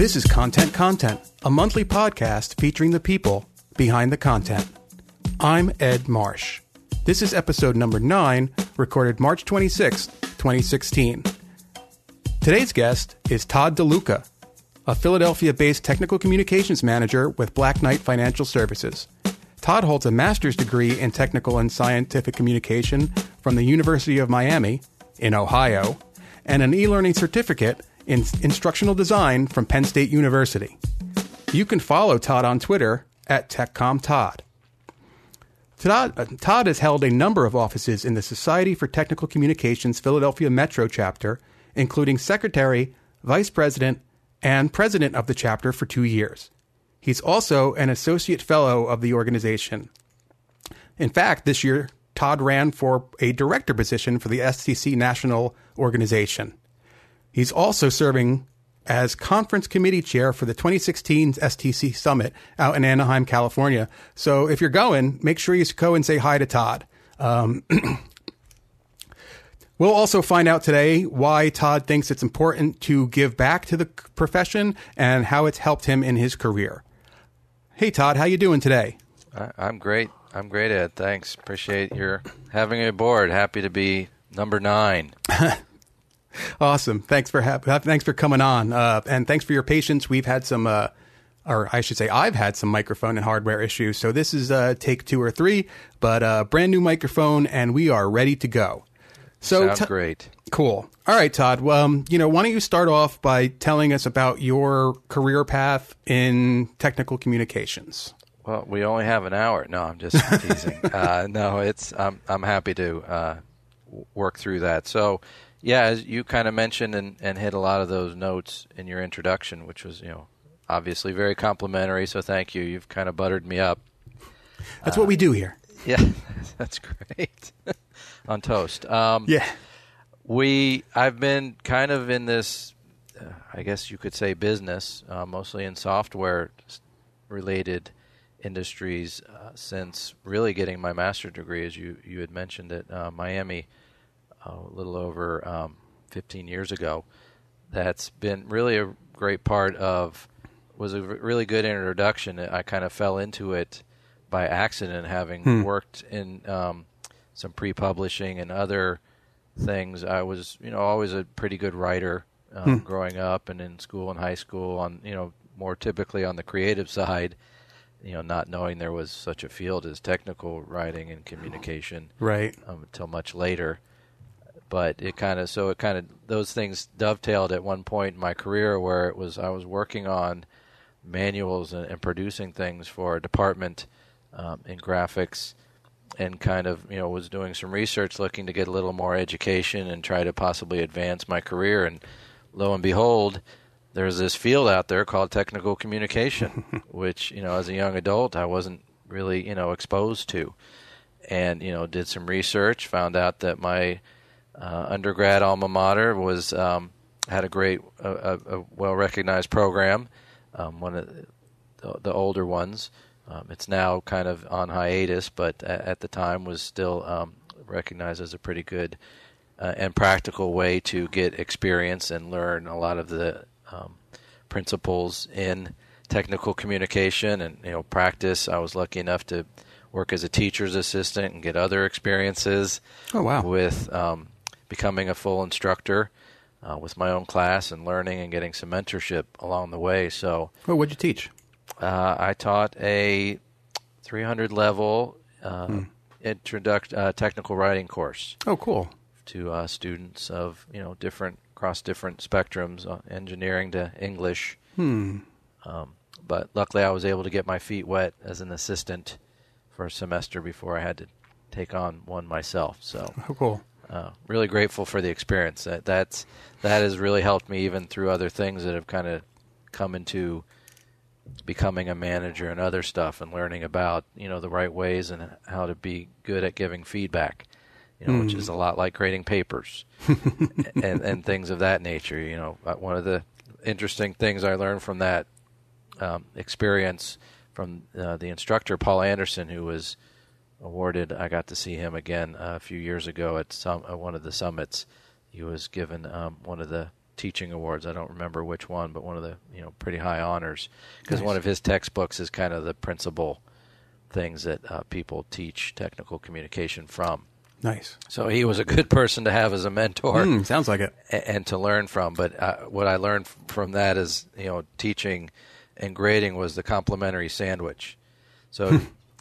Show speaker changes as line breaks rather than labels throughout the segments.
This is Content Content, a monthly podcast featuring the people behind the content. I'm Ed Marsh. This is episode number 9, recorded March 26, 2016. Today's guest is Todd DeLuca, a Philadelphia based technical communications manager with Black Knight Financial Services. Todd holds a master's degree in technical and scientific communication from the University of Miami in Ohio and an e learning certificate in instructional design from Penn State University. You can follow Todd on Twitter at TechComTodd. Todd, uh, Todd has held a number of offices in the Society for Technical Communications Philadelphia Metro chapter, including secretary, vice president, and president of the chapter for two years. He's also an associate fellow of the organization. In fact, this year, Todd ran for a director position for the STC National Organization. He's also serving as conference committee chair for the 2016 STC Summit out in Anaheim, California. So if you're going, make sure you go and say hi to Todd. Um, we'll also find out today why Todd thinks it's important to give back to the profession and how it's helped him in his career. Hey, Todd, how you doing today?
I'm great. I'm great, Ed. Thanks. Appreciate your having me aboard. Happy to be number nine.
Awesome. Thanks for ha- thanks for coming on, uh, and thanks for your patience. We've had some, uh, or I should say, I've had some microphone and hardware issues. So this is uh, take two or three, but uh, brand new microphone, and we are ready to go.
So Sounds t- great.
Cool. All right, Todd. Well, um, you know, why don't you start off by telling us about your career path in technical communications?
Well, we only have an hour. No, I'm just teasing. uh, no, it's I'm I'm happy to uh, work through that. So, yeah, as you kind of mentioned and, and hit a lot of those notes in your introduction, which was, you know, obviously very complimentary. So thank you. You've kind of buttered me up.
That's uh, what we do here.
Yeah, that's great. On toast. Um,
yeah.
We, I've been kind of in this, uh, I guess you could say, business, uh, mostly in software related industries uh, since really getting my master's degree, as you, you had mentioned at uh, Miami a little over um, 15 years ago. That's been really a great part of was a really good introduction. I kind of fell into it by accident, having hmm. worked in um, some pre-publishing and other things. I was, you know, always a pretty good writer um, hmm. growing up and in school and high school. On you know, more typically on the creative side, you know, not knowing there was such a field as technical writing and communication,
right?
Um, until much later but it kind of so it kind of those things dovetailed at one point in my career where it was I was working on manuals and, and producing things for a department um, in graphics and kind of you know was doing some research looking to get a little more education and try to possibly advance my career. And lo and behold there's this field out there called technical communication which you know as a young adult I wasn't really you know exposed to. And you know did some research found out that my uh, undergrad alma mater was um, had a great, a, a well recognized program, um, one of the, the older ones. Um, it's now kind of on hiatus, but at, at the time was still um, recognized as a pretty good uh, and practical way to get experience and learn a lot of the um, principles in technical communication and you know practice. I was lucky enough to work as a teacher's assistant and get other experiences.
Oh wow!
With um, becoming a full instructor uh, with my own class and learning and getting some mentorship along the way. So,
well, what'd you teach?
Uh, I taught a 300 level uh, hmm. introduct uh, technical writing course.
Oh, cool!
To uh, students of you know different across different spectrums, uh, engineering to English.
Hmm.
Um, but luckily, I was able to get my feet wet as an assistant for a semester before I had to take on one myself. So,
oh, cool
uh, really grateful for the experience. That that's that has really helped me even through other things that have kind of come into becoming a manager and other stuff and learning about you know the right ways and how to be good at giving feedback. You know, mm. which is a lot like grading papers and and things of that nature. You know, uh, one of the interesting things I learned from that um, experience from uh, the instructor Paul Anderson, who was awarded. I got to see him again uh, a few years ago at some uh, one of the summits. He was given um, one of the teaching awards. I don't remember which one, but one of the you know pretty high honors because
Nice.
one of his textbooks is kind of the principal things that uh, people teach technical communication from.
Nice.
So he was a good person to have as a mentor
Hmm, sounds like it.
a- and to learn from. But uh, what I learned f- from that is, you know, teaching and grading was the complimentary sandwich. So,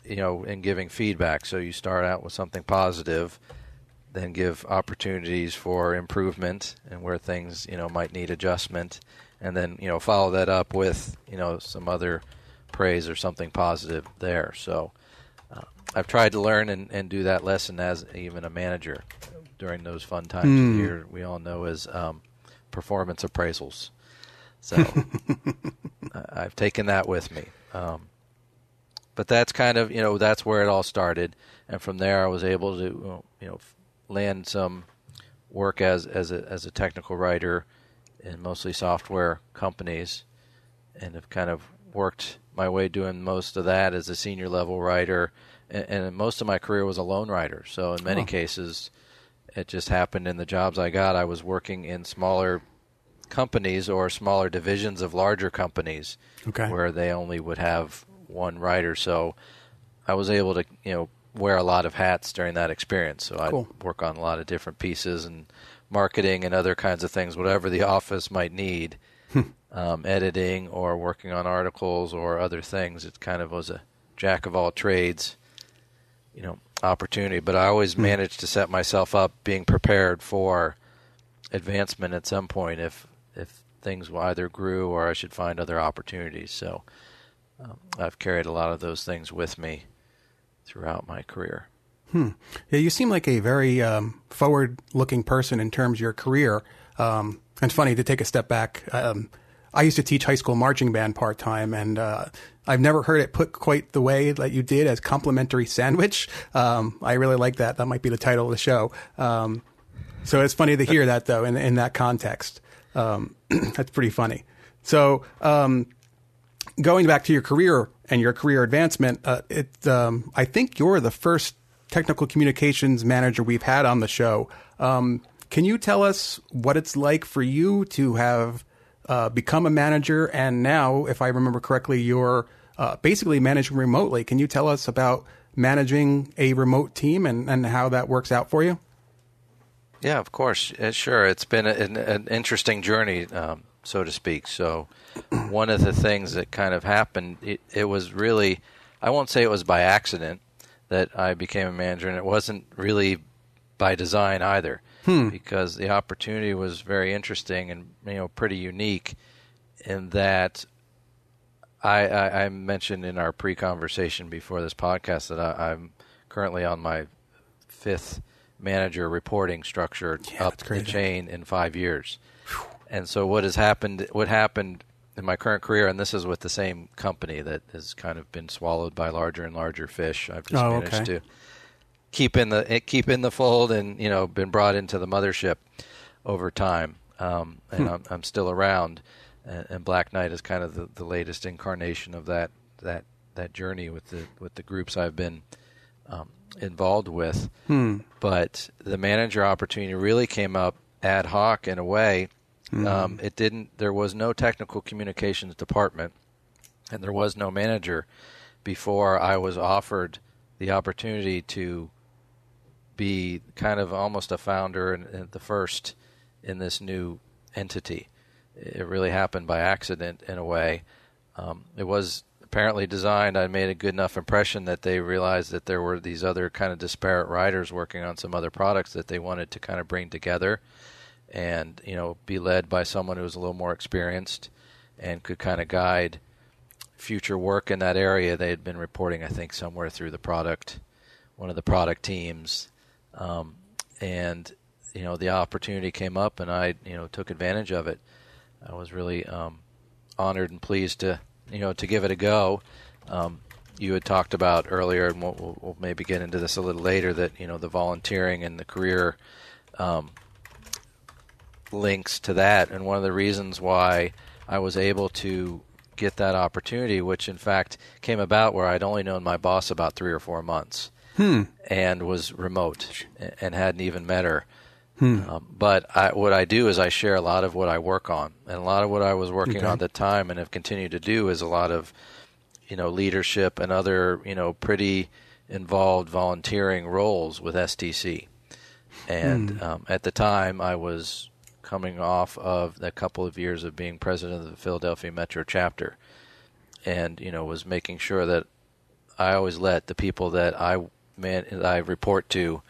you know, in giving feedback, so you start out with something positive, then give opportunities for improvement and where things, you know, might need adjustment, and then you know follow that up with you know some other praise or something positive there. So. Uh, I've tried to learn and, and do that lesson as even a manager during those fun times of the year we all know as um, performance appraisals. So I've taken that with me. Um, but that's kind of you know that's where it all started, and from there I was able to you know land some work as as a as a technical writer in mostly software companies, and have kind of worked my way doing most of that as a senior level writer, and, and most of my career was a lone writer. So in many
Oh.
cases, it just happened in the jobs I got. I was working in smaller companies or smaller divisions of larger companies
Okay.
where they only would have one writer. So I was able to, you know, wear a lot of hats during that experience. So I'd
Cool.
work on a lot of different pieces and marketing and other kinds of things, whatever the office might need, um, editing or working on articles or other things. It kind of was a jack of all trades, you know, opportunity. But I always managed to set myself up being prepared for advancement at some point if if things either grew or I should find other opportunities. So um, I've carried a lot of those things with me throughout my career.
Yeah, you seem like a very um, forward-looking person in terms of your career. Um, and it's funny to take a step back. Um, I used to teach high school marching band part time, and uh, I've never heard it put quite the way that you did as complimentary sandwich. Um, I really like that. That might be the title of the show. Um, so it's funny to hear that though in in that context. Um, that's pretty funny. So um, going back to your career and your career advancement, uh, it um, I think you're the first technical communications manager we've had on the show. Um, can you tell us what it's like for you to have uh, become a manager and now, if I remember correctly, you're uh, basically managing remotely? Can you tell us about managing a remote team and, and how that works out for you?
Yeah, of course. Uh, sure. It's been an, an interesting journey, um, so to speak. So, one of the things that kind of happened, it, it was really, I won't say it was by accident that I became a manager, and it wasn't really by design either, because the opportunity was very interesting and you know pretty unique in that I, I, I mentioned in our pre-conversation before this podcast that I, I'm currently on my fifth manager reporting structure
Yeah,
up the chain in five years. And so what has happened? What happened in my current career, and this is with the same company that has kind of been swallowed by larger and larger fish. I've just
Oh,
managed
okay.
to keep in the eh, keep in the fold, and you know, been brought into the mothership over time. Um, and I'm, I'm still around, and, and Black Knight is kind of the, the latest incarnation of that that that journey with the with the groups I've been um, involved with. But the manager opportunity really came up ad hoc in a way. Um, it didn't. There was no technical communications department, and there was no manager before I was offered the opportunity to be kind of almost a founder and, and the first in this new entity. It really happened by accident in a way. Um, it was apparently designed. I made a good enough impression that they realized that there were these other kind of disparate writers working on some other products that they wanted to kind of bring together, and you know be led by someone who was a little more experienced and could kind of guide future work in that area. They had been reporting, I think, somewhere through the product, one of the product teams, um, and you know the opportunity came up, and I you know took advantage of it. I was really um, honored and pleased to you know to give it a go. Um, you had talked about earlier, and we'll, we'll, maybe get into this a little later. That you know the volunteering and the career um, links to that, and one of the reasons why I was able to get that opportunity, which in fact came about where I'd only known my boss about three or four months, and was remote and hadn't even met her. Um, but I, what I do is I share a lot of what I work on, and a lot of what I was working
Okay.
on at the time and have continued to do is a lot of, you know, leadership and other, you know, pretty involved volunteering roles with STC. And um, at the time, I was coming off of a couple of years of being president of the Philadelphia Metro chapter, and you know, was making sure that I always let the people that I man I report to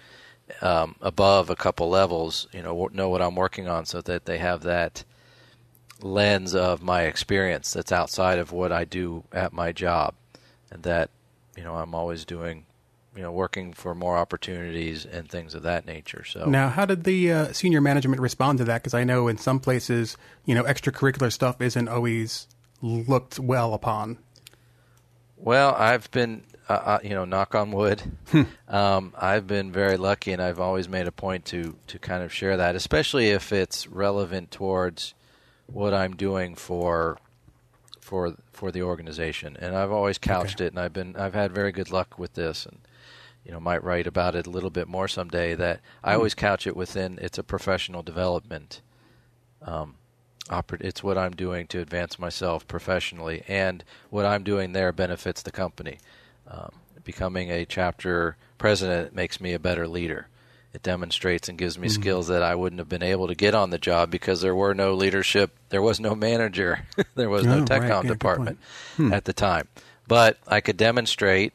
um, above a couple levels, you know, know what I'm working on, so that they have that lens of my experience that's outside of what I do at my job, and that you know I'm always doing, you know, working for more opportunities and things of that nature. So
Now, how did the uh, senior management respond to that? Because I know in some places, you know, extracurricular stuff isn't always looked well upon.
Well, I've been, uh, uh, you know, knock on wood. um, I've been very lucky, and I've always made a point to to kind of share that, especially if it's relevant towards what I'm doing for for for the organization. And I've always couched it, and I've been I've had very good luck with this, and you know, might write about it a little bit more someday. That I always couch it within it's a professional development um, it's what I'm doing to advance myself professionally, and what I'm doing there benefits the company. Um, becoming a chapter president makes me a better leader. It demonstrates and gives me skills that I wouldn't have been able to get on the job because there were no leadership, there was no manager, there was
Oh,
no
right.
tech
Yeah,
com
good
department at the time. But I could demonstrate,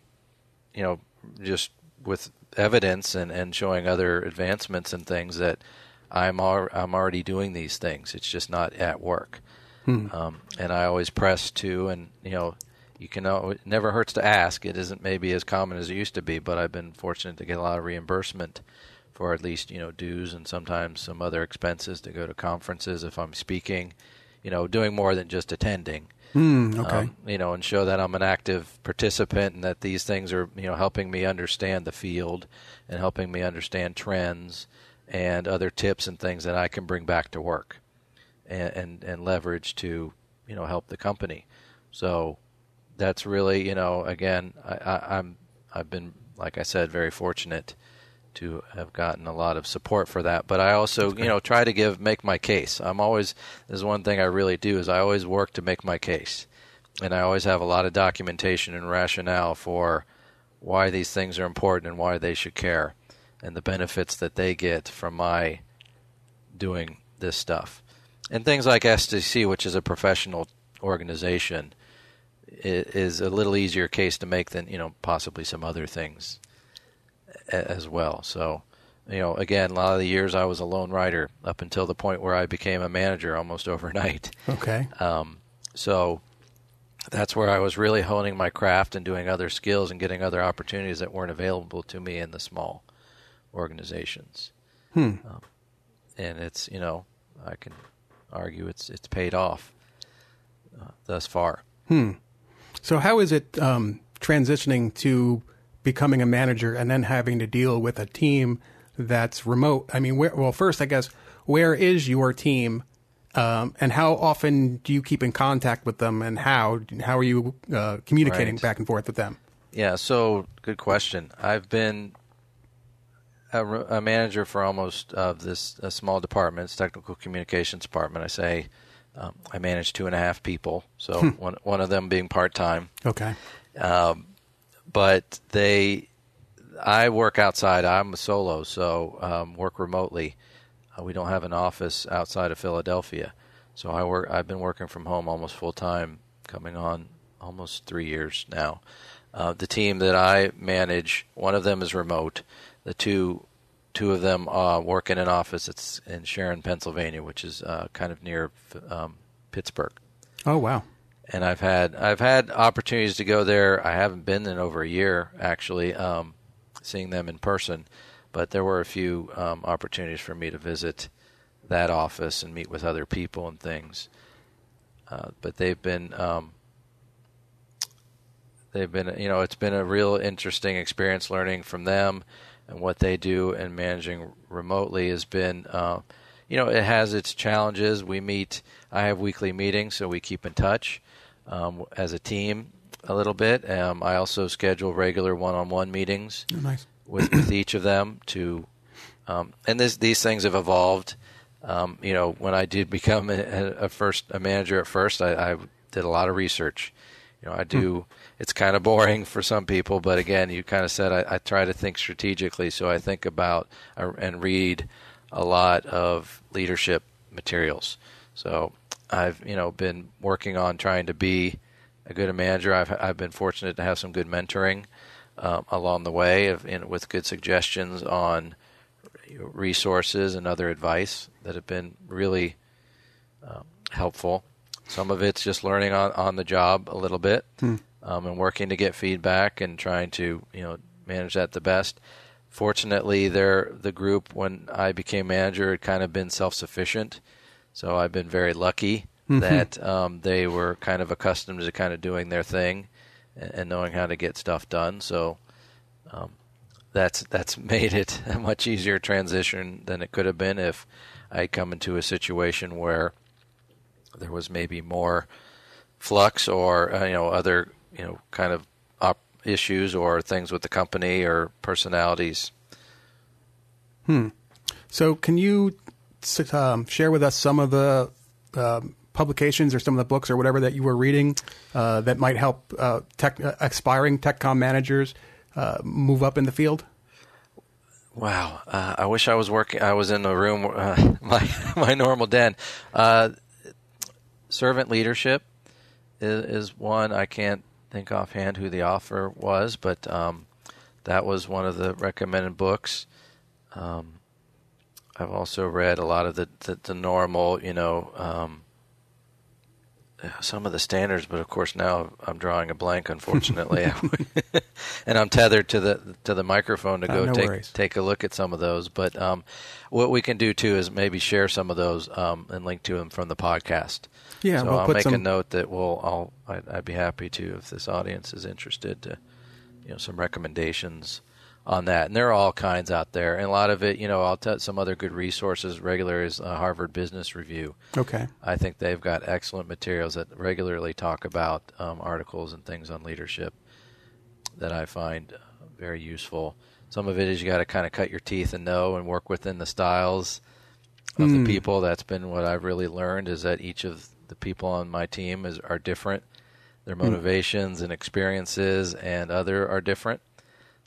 you know, just with evidence and, and showing other advancements and things that I'm al- I'm already doing these things. It's just not at work. Um, and I always press to, and you know, you can al- it never hurts to ask. It isn't maybe as common as it used to be, but I've been fortunate to get a lot of reimbursement for at least you know dues and sometimes some other expenses to go to conferences if I'm speaking. You know, doing more than just attending
Hmm, okay.
um, you know, and show that I'm an active participant and that these things are, you know, helping me understand the field and helping me understand trends and other tips and things that I can bring back to work and, and, and leverage to, you know, help the company. So that's really, you know, again, I, I, I'm, I've been, like I said, very fortunate to have gotten a lot of support for that. But I also, you know, try to give make my case. I'm always there's one thing I really do is I always work to make my case, and I always have a lot of documentation and rationale for why these things are important and why they should care, and the benefits that they get from my doing this stuff. And things like STC, which is a professional organization, is a little easier case to make than you know possibly some other things as well. So, you know, again, a lot of the years I was a lone writer up until the point where I became a manager almost overnight.
Okay.
Um, so that's where I was really honing my craft and doing other skills and getting other opportunities that weren't available to me in the small organizations.
Hmm.
Um, and it's you know I can argue it's it's paid off uh, thus far. Hmm.
So, how is it um, transitioning to becoming a manager and then having to deal with a team that's remote? I mean, where, well, first, I guess, where is your team, um, and how often do you keep in contact with them, and how how are you uh, communicating
Right.
back and forth with them?
Yeah, so good question. I've been a, a manager for almost of this a small department, it's technical communications department. I say um, I manage two and a half people, so one one of them being part time.
Okay.
Um, but they, I work outside. I'm a solo, so um, work remotely. Uh, we don't have an office outside of Philadelphia, so I work. I've been working from home almost full time, coming on almost three years now. Uh, the team that I manage, one of them is remote. The two, two of them uh, work in an office. It's in Sharon, Pennsylvania, which is uh, kind of near um, Pittsburgh
Oh wow.
And I've had I've had opportunities to go there. I haven't been in over a year actually, um, seeing them in person, but there were a few um, opportunities for me to visit that office and meet with other people and things. Uh, but they've been um, they've been you know it's been a real interesting experience learning from them and what they do and managing remotely has been uh, you know it has its challenges we meet i have weekly meetings so we keep in touch um, as a team a little bit um, i also schedule regular one-on-one meetings
Oh, nice.
with, with each of them to Um, and this, these things have evolved. Um, you know, when I did become a, a first a manager at first, I, I, did a lot of research. You know, I do. Hmm. It's kind of boring for some people, but again, you kind of said I, I try to think strategically. So I think about uh, and read a lot of leadership materials. So I've you know been working on trying to be a good manager. I've I've been fortunate to have some good mentoring um, along the way of, in, with good suggestions on resources and other advice that have been really um, helpful. Some of it's just learning on, on the job a little bit hmm. um, and working to get feedback and trying to you know manage that the best. Fortunately, there the group when I became manager had kind of been self sufficient, so I've been very lucky mm-hmm. that um, they were kind of accustomed to kind of doing their thing and, and knowing how to get stuff done. So um, that's that's made it a much easier transition than it could have been if I come into a situation where there was maybe more flux or uh, you know other you know kind of op- issues or things with the company or personalities.
Hmm. So can you um, share with us some of the um, publications or some of the books or whatever that you were reading uh, that might help uh, tech, uh, aspiring TechCom managers uh, move up in the field?
Wow, uh, I wish I was working. I was in the room, uh, my my normal den. servant leadership is, is, one I can't think offhand who the author was, but um, that was one of the recommended books. Um, I've also read a lot of the the, the normal, you know, um, some of the standards, but of course now I'm drawing a blank, unfortunately, and I'm tethered to the to the microphone to go
no
take
worries.
take a look at some of those. But um, what we can do too is maybe share some of those um, and link to them from the podcast.
Yeah,
so
we'll
I'll make
some...
a note that we'll I'll I'd, I'd, be happy to if this audience is interested to you know some recommendations on that. And there are all kinds out there. And a lot of it, you know, I'll tell some other good resources. Regular is uh, Harvard Business Review.
Okay.
I think they've got excellent materials that regularly talk about um, articles and things on leadership that I find very useful. Some of it is you got to kind of cut your teeth and know and work within the styles of mm. the hmm. people. That's been what I've really learned is that each of the people on my team is are different. Their hmm. motivations mm. and experiences and other are different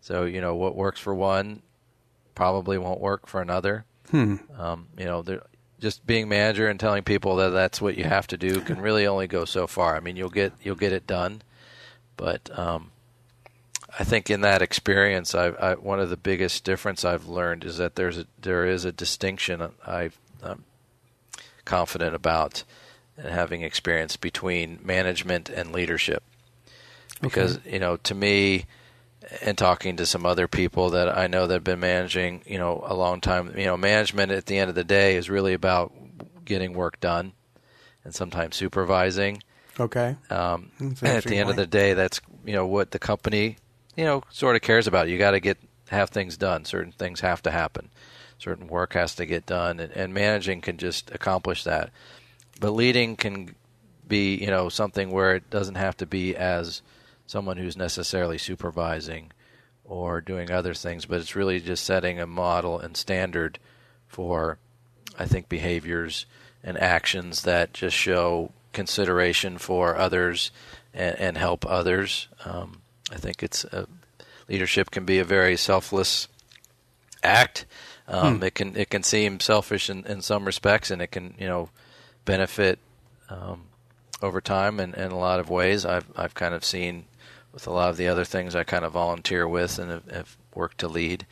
so you know what works for one probably won't work for another.
Hmm.
Um, you know, just being manager and telling people that that's what you have to do can really only go so far. I mean, you'll get you'll get it done, but um, I think in that experience, I, I, one of the biggest difference I've learned is that there's a there is a distinction I, am confident about having experience between management and leadership, because okay. you know to me and talking to some other people that I know that have been managing, you know, a long time. You know, management at the end of the day is really about getting work done, and sometimes supervising.
Okay.
Um, at the end of the day, that's you know what the company, you know, sort of cares about. You got to get have things done. Certain things have to happen. Certain work has to get done, and, and managing can just accomplish that. But leading can be, you know, something where it doesn't have to be as someone who's necessarily supervising or doing other things, but it's really just setting a model and standard for, I think, behaviors and actions that just show consideration for others and, and help others. Um, I think it's a, leadership can be a very selfless act. Um, hmm. It can it can seem selfish in, in some respects, and it can you know benefit um, over time in, in a lot of ways. I've I've kind of seen with a lot of the other things I kind of volunteer with and have, have worked to lead.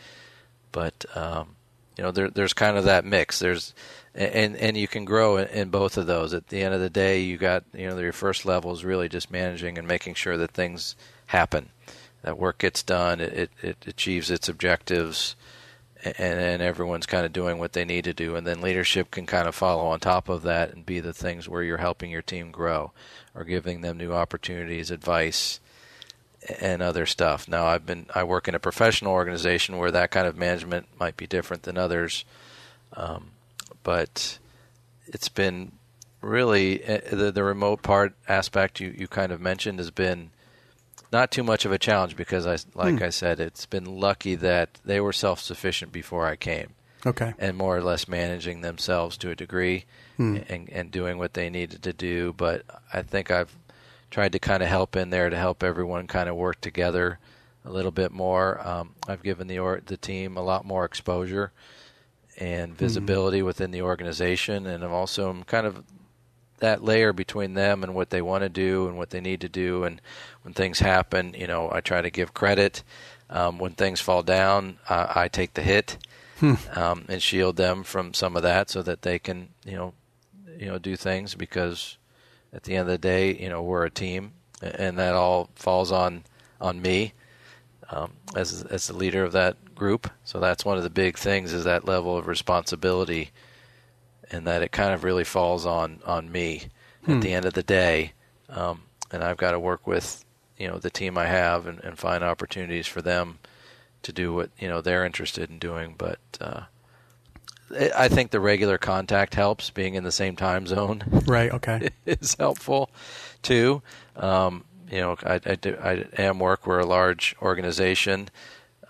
But um, you know, there, there's kind of that mix. There's and and you can grow in, both of those. At the end of the day, you got you know your first level is really just managing and making sure that things happen, that work gets done, it it, it achieves its objectives, and, and everyone's kind of doing what they need to do. And then leadership can kind of follow on top of that and be the things where you're helping your team grow, or giving them new opportunities, advice, and other stuff. Now, I've been I work in a professional organization where that kind of management might be different than others, um, but it's been really eh, the the remote part aspect you you kind of mentioned has been not too much of a challenge because I like hmm. I said it's been lucky that they were self sufficient before I came.
Okay.
and more or less managing themselves to a degree and, and doing what they needed to do. But I think I've tried to kind of help in there to help everyone kind of work together a little bit more. Um, I've given the or- the team a lot more exposure and visibility within the organization, and I'm also I'm kind of that layer between them and what they want to do and what they need to do. And when things happen, you know, I try to give credit. Um, when things fall down, uh, I take the hit um, and shield them from some of that, so that they can, you know, you know, do things because at the end of the day, you know, we're a team, and that all falls on on me um, as as the leader of that group. So that's one of the big things is that level of responsibility, and that it kind of really falls on on me at the end of the day. Um, and I've got to work with you know the team I have and, and find opportunities for them to do what you know they're interested in doing. But uh, I think the regular contact helps. Being in the same time zone
Right. Okay.
is helpful too. Um, you know, I, I, do, I am work. We're a large organization,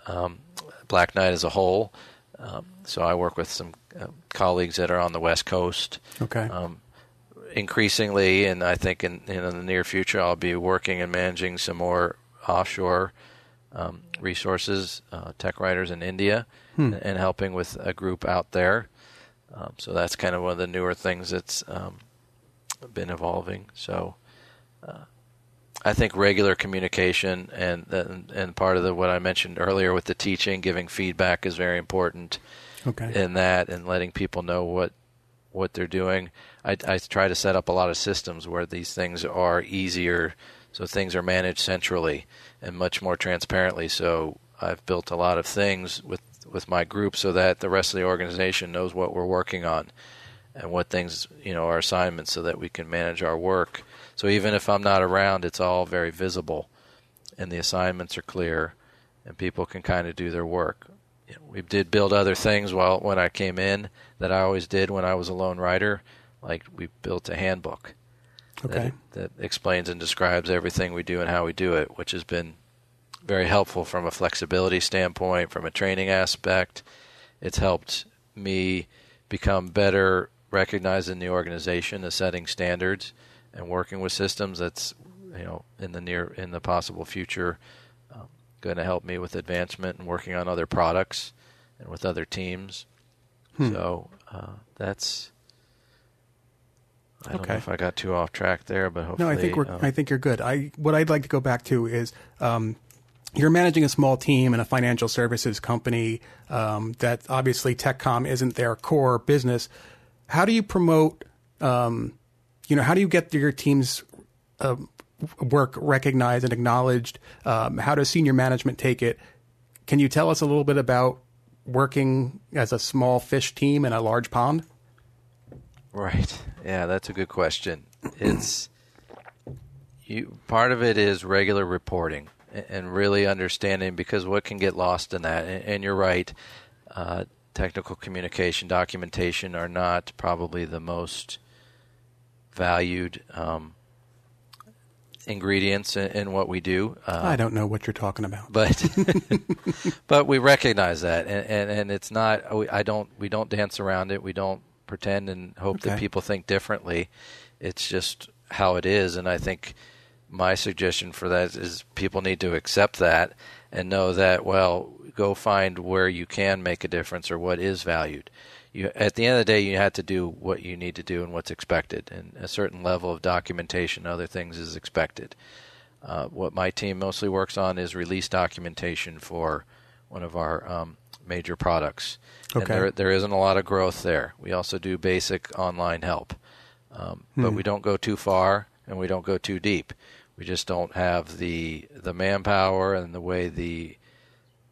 um, Black Knight as a whole. Um, so I work with some uh, colleagues that are on the West Coast.
Okay.
Um, increasingly, and I think in, in the near future, I'll be working and managing some more offshore um, resources, uh, tech writers in India, and, and helping with a group out there. Um, so that's kind of one of the newer things that's um, been evolving. So uh, I think regular communication and, and and part of the what I mentioned earlier with the teaching, giving feedback is very important
okay.
in that and letting people know what what they're doing. I, I try to set up a lot of systems where these things are easier, so things are managed centrally and much more transparently. So I've built a lot of things with with my group so that the rest of the organization knows what we're working on and what things you know are assignments so that we can manage our work. So even if I'm not around, it's all very visible, and the assignments are clear, and people can kind of do their work. We did build other things while when I came in that I always did when I was a lone writer, like we built a handbook
Okay.
that, that explains and describes everything we do and how we do it, which has been very helpful from a flexibility standpoint, from a training aspect. It's helped me become better recognized in the organization as setting standards and working with systems that's you know in the near in the possible future um, going to help me with advancement and working on other products and with other teams so uh, that's I don't
Okay.
know if I got too off track there, but hopefully
No, I think we're.
um,
I think you're good. I what I'd like to go back to is um, you're managing a small team in a financial services company um, that obviously TechCom isn't their core business. How do you promote? Um, you know, how do you get your team's uh, work recognized and acknowledged? Um, how does senior management take it? Can you tell us a little bit about working as a small fish team in a large pond?
Right. Yeah, that's a good question. It's you. Part of it is regular reporting and really understanding because what can get lost in that. And, and you're right. Uh, technical communication, documentation are not probably the most valued um, ingredients in, in what we do. Uh,
I don't know what you're talking about.
but but we recognize that and, and, and it's not I don't we don't dance around it we don't pretend and hope that people think differently. It's just how it is and I think my suggestion for that is people need to accept that and know that well go find where you can make a difference or what is valued. You at the end of the day you have to do what you need to do and what's expected and a certain level of documentation other things is expected. Uh, what my team mostly works on is release documentation for one of our um, major products. And there, there isn't a lot of growth there. We also do basic online help, um, but we don't go too far and we don't go too deep. We just don't have the the manpower and the way the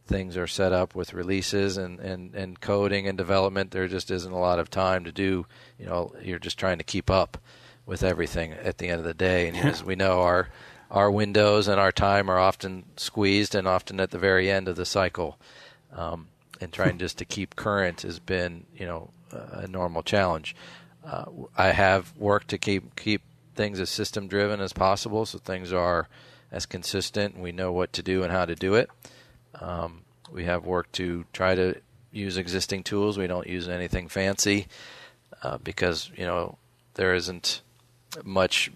things are set up with releases and, and, and coding and development. There just isn't a lot of time to do. You know, you're just trying to keep up with everything at the end of the day. And as we know, our our windows and our time are often squeezed, and often at the very end of the cycle. Um, and trying just to keep current has been, you know, a normal challenge. Uh, I have worked to keep keep things as system driven as possible, so things are as consistent, we know what to do and how to do it. Um, we have worked to try to use existing tools. We don't use anything fancy uh, because you know there isn't much.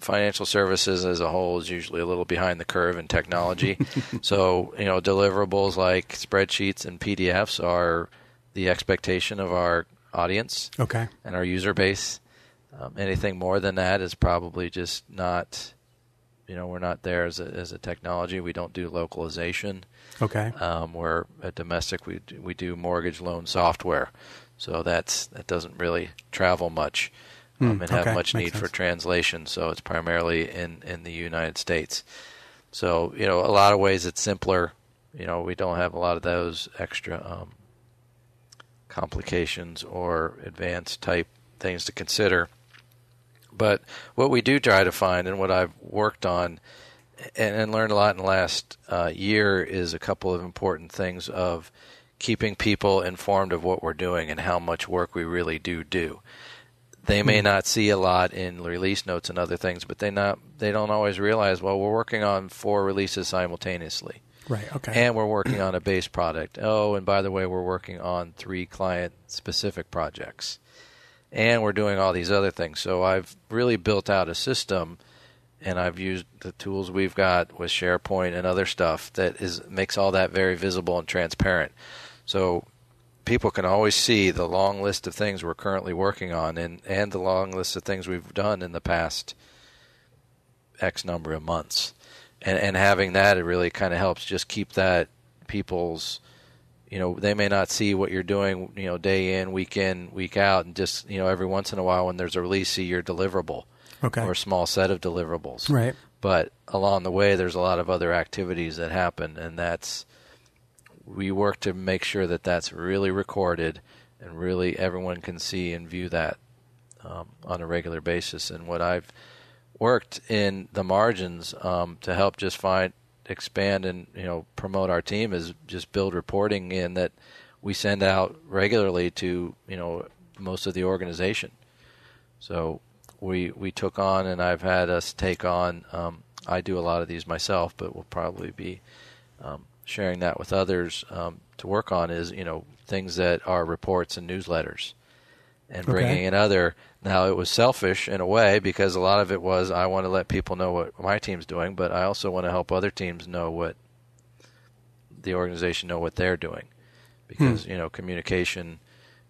Financial services as a whole is usually a little behind the curve in technology. so you know deliverables like spreadsheets and PDFs are the expectation of our audience
Okay.
and our user base. Um, anything more than that is probably just not, you know, we're not there as a, as a technology. We don't do localization.
Okay.
Um, we're a domestic. We do, we do mortgage loan software, so that's that doesn't really travel much um,
Hmm,
and have
okay.
much
Makes
need for translation. So it's primarily in in the United States. So you know, a lot of ways it's simpler. You know, we don't have a lot of those extra um, complications or advanced type things to consider. But what we do try to find, and what I've worked on and, and learned a lot in the last uh, year, is a couple of important things of keeping people informed of what we're doing and how much work we really do do. They may hmm. not see a lot in release notes and other things, but they not they don't always realize. Well, we're working on four releases simultaneously
Right. Okay.
and we're working on a base product. Oh, and by the way, we're working on three client specific projects. And we're doing all these other things. So I've really built out a system and I've used the tools we've got with SharePoint and other stuff that is makes all that very visible and transparent. So people can always see the long list of things we're currently working on and, and the long list of things we've done in the past X number of months. And, and having that, it really kind of helps just keep that people's, you know, they may not see what you're doing, you know, day in, week in, week out, and just, you know, every once in a while when there's a release, see your deliverable
okay.
or a small set of deliverables
Right.
but along the way there's a lot of other activities that happen and that's we work to make sure that that's really recorded and really everyone can see and view that um, on a regular basis and what i've worked in the margins um, to help just find expand and you know promote our team is just build reporting in that we send out regularly to you know most of the organization so we we took on, and I've had us take on. Um, I do a lot of these myself, but we'll probably be um, sharing that with others um, to work on. Is you know things that are reports and newsletters, and bringing
Okay.
in other. Now it was selfish in a way because a lot of it was I want to let people know what my team's doing, but I also want to help other teams know what the organization know what they're doing because you know communication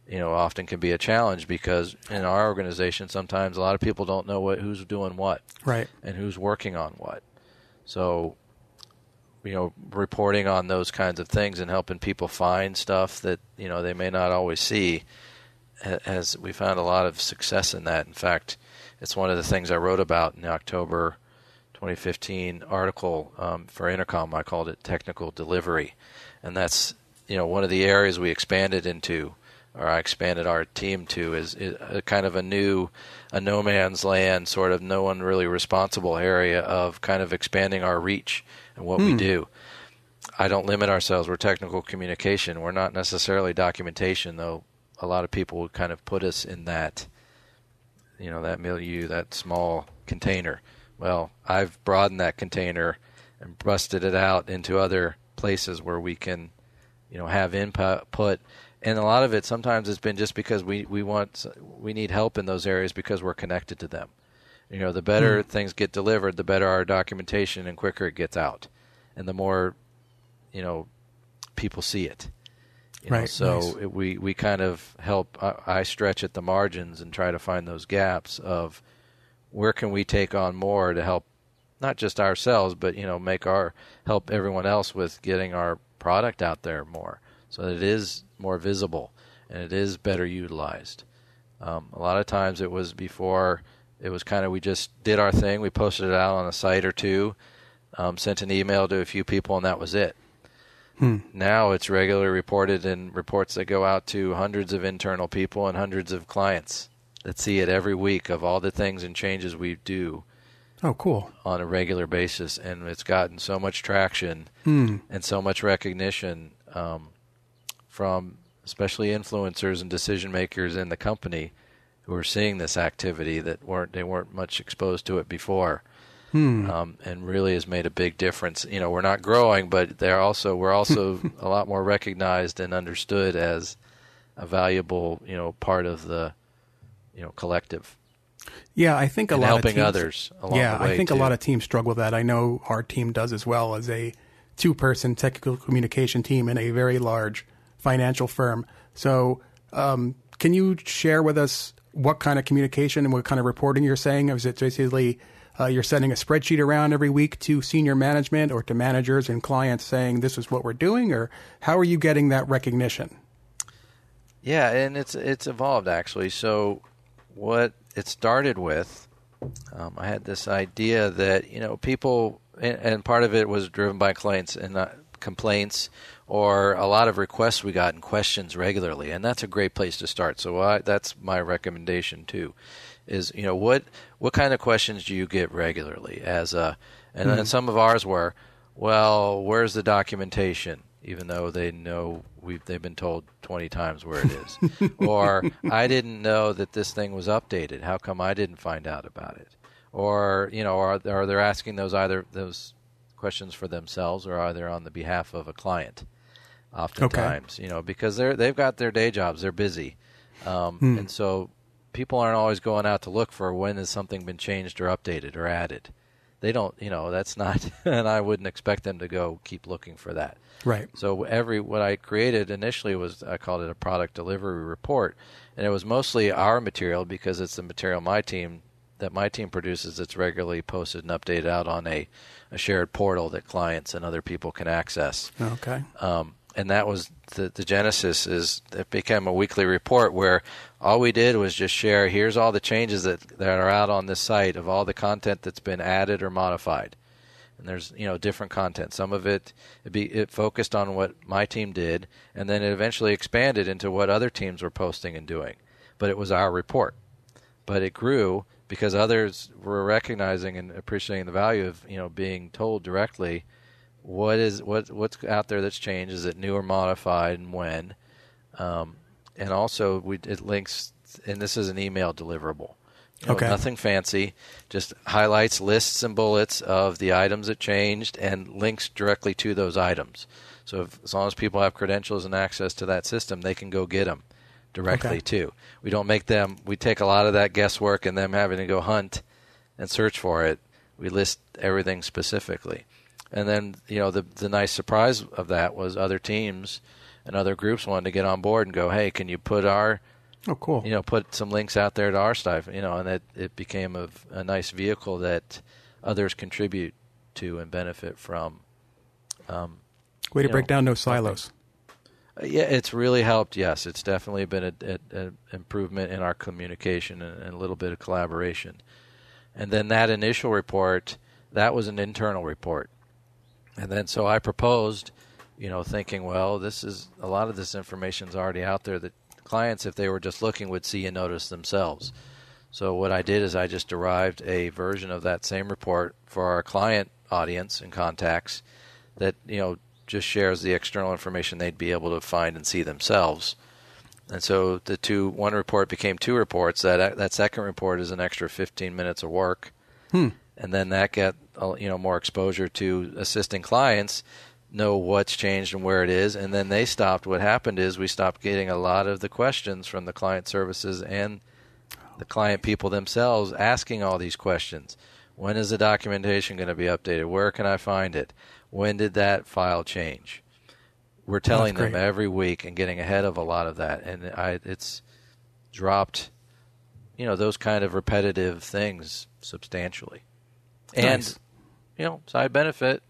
you know often can be a challenge because in our organization sometimes a lot of people don't know what who's doing what
Right.
and who's working on what so you know reporting on those kinds of things and helping people find stuff that you know they may not always see has we found a lot of success in that. In fact it's one of the things i wrote about in the october 2015 article um, for intercom. I called it technical delivery. And that's you know one of the areas we expanded into or I expanded our team to is, is a kind of a new, a no man's land, sort of no one really responsible area of kind of expanding our reach and what we hmm. do. I don't limit ourselves. We're technical communication. We're not necessarily documentation, though. A lot of people would kind of put us in that, you know, that milieu, that small container. Well, I've broadened that container and busted it out into other places where we can, you know, have input. And a lot of it sometimes has been just because we we want we need help in those areas because we're connected to them. You know, the better things get delivered, the better our documentation and quicker it gets out, and the more, you know, people see it. You know,
Right,
so
nice.
it, we we kind of help. I, I stretch at the margins and try to find those gaps of where can we take on more to help not just ourselves, but you know, make our help everyone else with getting our product out there more, so that it is more visible and it is better utilized. Um, a lot of times it was before it was kind of we just did our thing, we posted it out on a site or two, um, sent an email to a few people, and that was it. Now it's regularly reported in reports that go out to hundreds of internal people and hundreds of clients that see it every week of all the things and changes we do
Oh, cool.
on a regular basis, and it's gotten so much traction
Hmm.
and so much recognition um, from especially influencers and decision makers in the company who are seeing this activity that weren't they weren't much exposed to it before.
Hmm.
um, and really has made a big difference. You know, we're not growing, but they're also we're also a lot more recognized and understood as a valuable you know part of the you know collective
Yeah, I think a lot
helping
of teams,
others
yeah. I think
too.
a lot of teams struggle with that. I know our team does as well as a two-person technical communication team in a very large financial firm. So, um, can you share with us what kind of communication and what kind of reporting you're saying? Is it basically uh, you're sending a spreadsheet around every week to senior management or to managers and clients saying this is what we're doing, or how are you getting that recognition?
Yeah, and it's it's evolved actually. So what it started with, um, I had this idea that you know people, and, and part of it was driven by clients and uh, complaints, or a lot of requests we got and questions regularly, and that's a great place to start. So I, that's my recommendation too, is you know what what kind of questions do you get regularly as a, and then mm-hmm. some of ours were, well, where's the documentation? Even though they know we've they've been told 20 times where it is, or I didn't know that this thing was updated. How come I didn't find out about it? Or you know, are are they asking those either those questions for themselves or are they on the behalf of a client? Oftentimes, you know, because they're they've got their day jobs, they're busy, um, and so people aren't always going out to look for when has something been changed or updated or added. They don't, you know, that's not, and I wouldn't expect them to go keep looking for that.
Right.
So every what I created initially was I called it a product delivery report, and it was mostly our material because it's the material my team that my team produces that's regularly posted and updated out on a, a shared portal that clients and other people can access.
Okay.
Um, and that was the, the genesis is it became a weekly report where all we did was just share here's all the changes that, that are out on this site of all the content that's been added or modified. And there's you know different content. Some of it it, be, it focused on what my team did and then it eventually expanded into what other teams were posting and doing. But it was our report. But it grew because others were recognizing and appreciating the value of you know being told directly what is what what's out there that's changed? Is it new or modified and when? Um, and also we it links and this is an email deliverable. You know,
Okay.
nothing fancy just highlights lists and bullets of the items that changed and links directly to those items. So if, as long as people have credentials and access to that system they can go get them directly
Okay.
too. We don't make them we take a lot of that guesswork and them having to go hunt and search for it. We list everything specifically and then you know the the nice surprise of that was other teams and other groups wanted to get on board and go, hey, can you put our
Oh, cool.
you know put some links out there to our stuff, you know, and it it became a, a nice vehicle that others contribute to and benefit from. Um,
Way to break
know,
down those silos.
uh, Yeah, it's really helped. Yes, it's definitely been a, a, a improvement in our communication and, and a little bit of collaboration. And then that initial report, that was an internal report. And then so I proposed, you know, thinking, well, this is a lot of this information is already out there that clients, if they were just looking, would see and notice themselves. So what I did is I just derived a version of that same report for our client audience and contacts that you know just shares the external information they'd be able to find and see themselves. And so the two one report became two reports. That that second report is an extra 15 minutes of work,
Hmm.
And then that got uh, you know more exposure to assisting clients know what's changed and where it is. And then they stopped. What happened is we stopped getting a lot of the questions from the client services and the client people themselves asking all these questions. When is the documentation going to be updated? Where can I find it? When did that file change? We're telling them every week and getting ahead of a lot of that, and I, it's dropped, you know, those kind of repetitive things substantially. And
Nice.
you know, side benefit,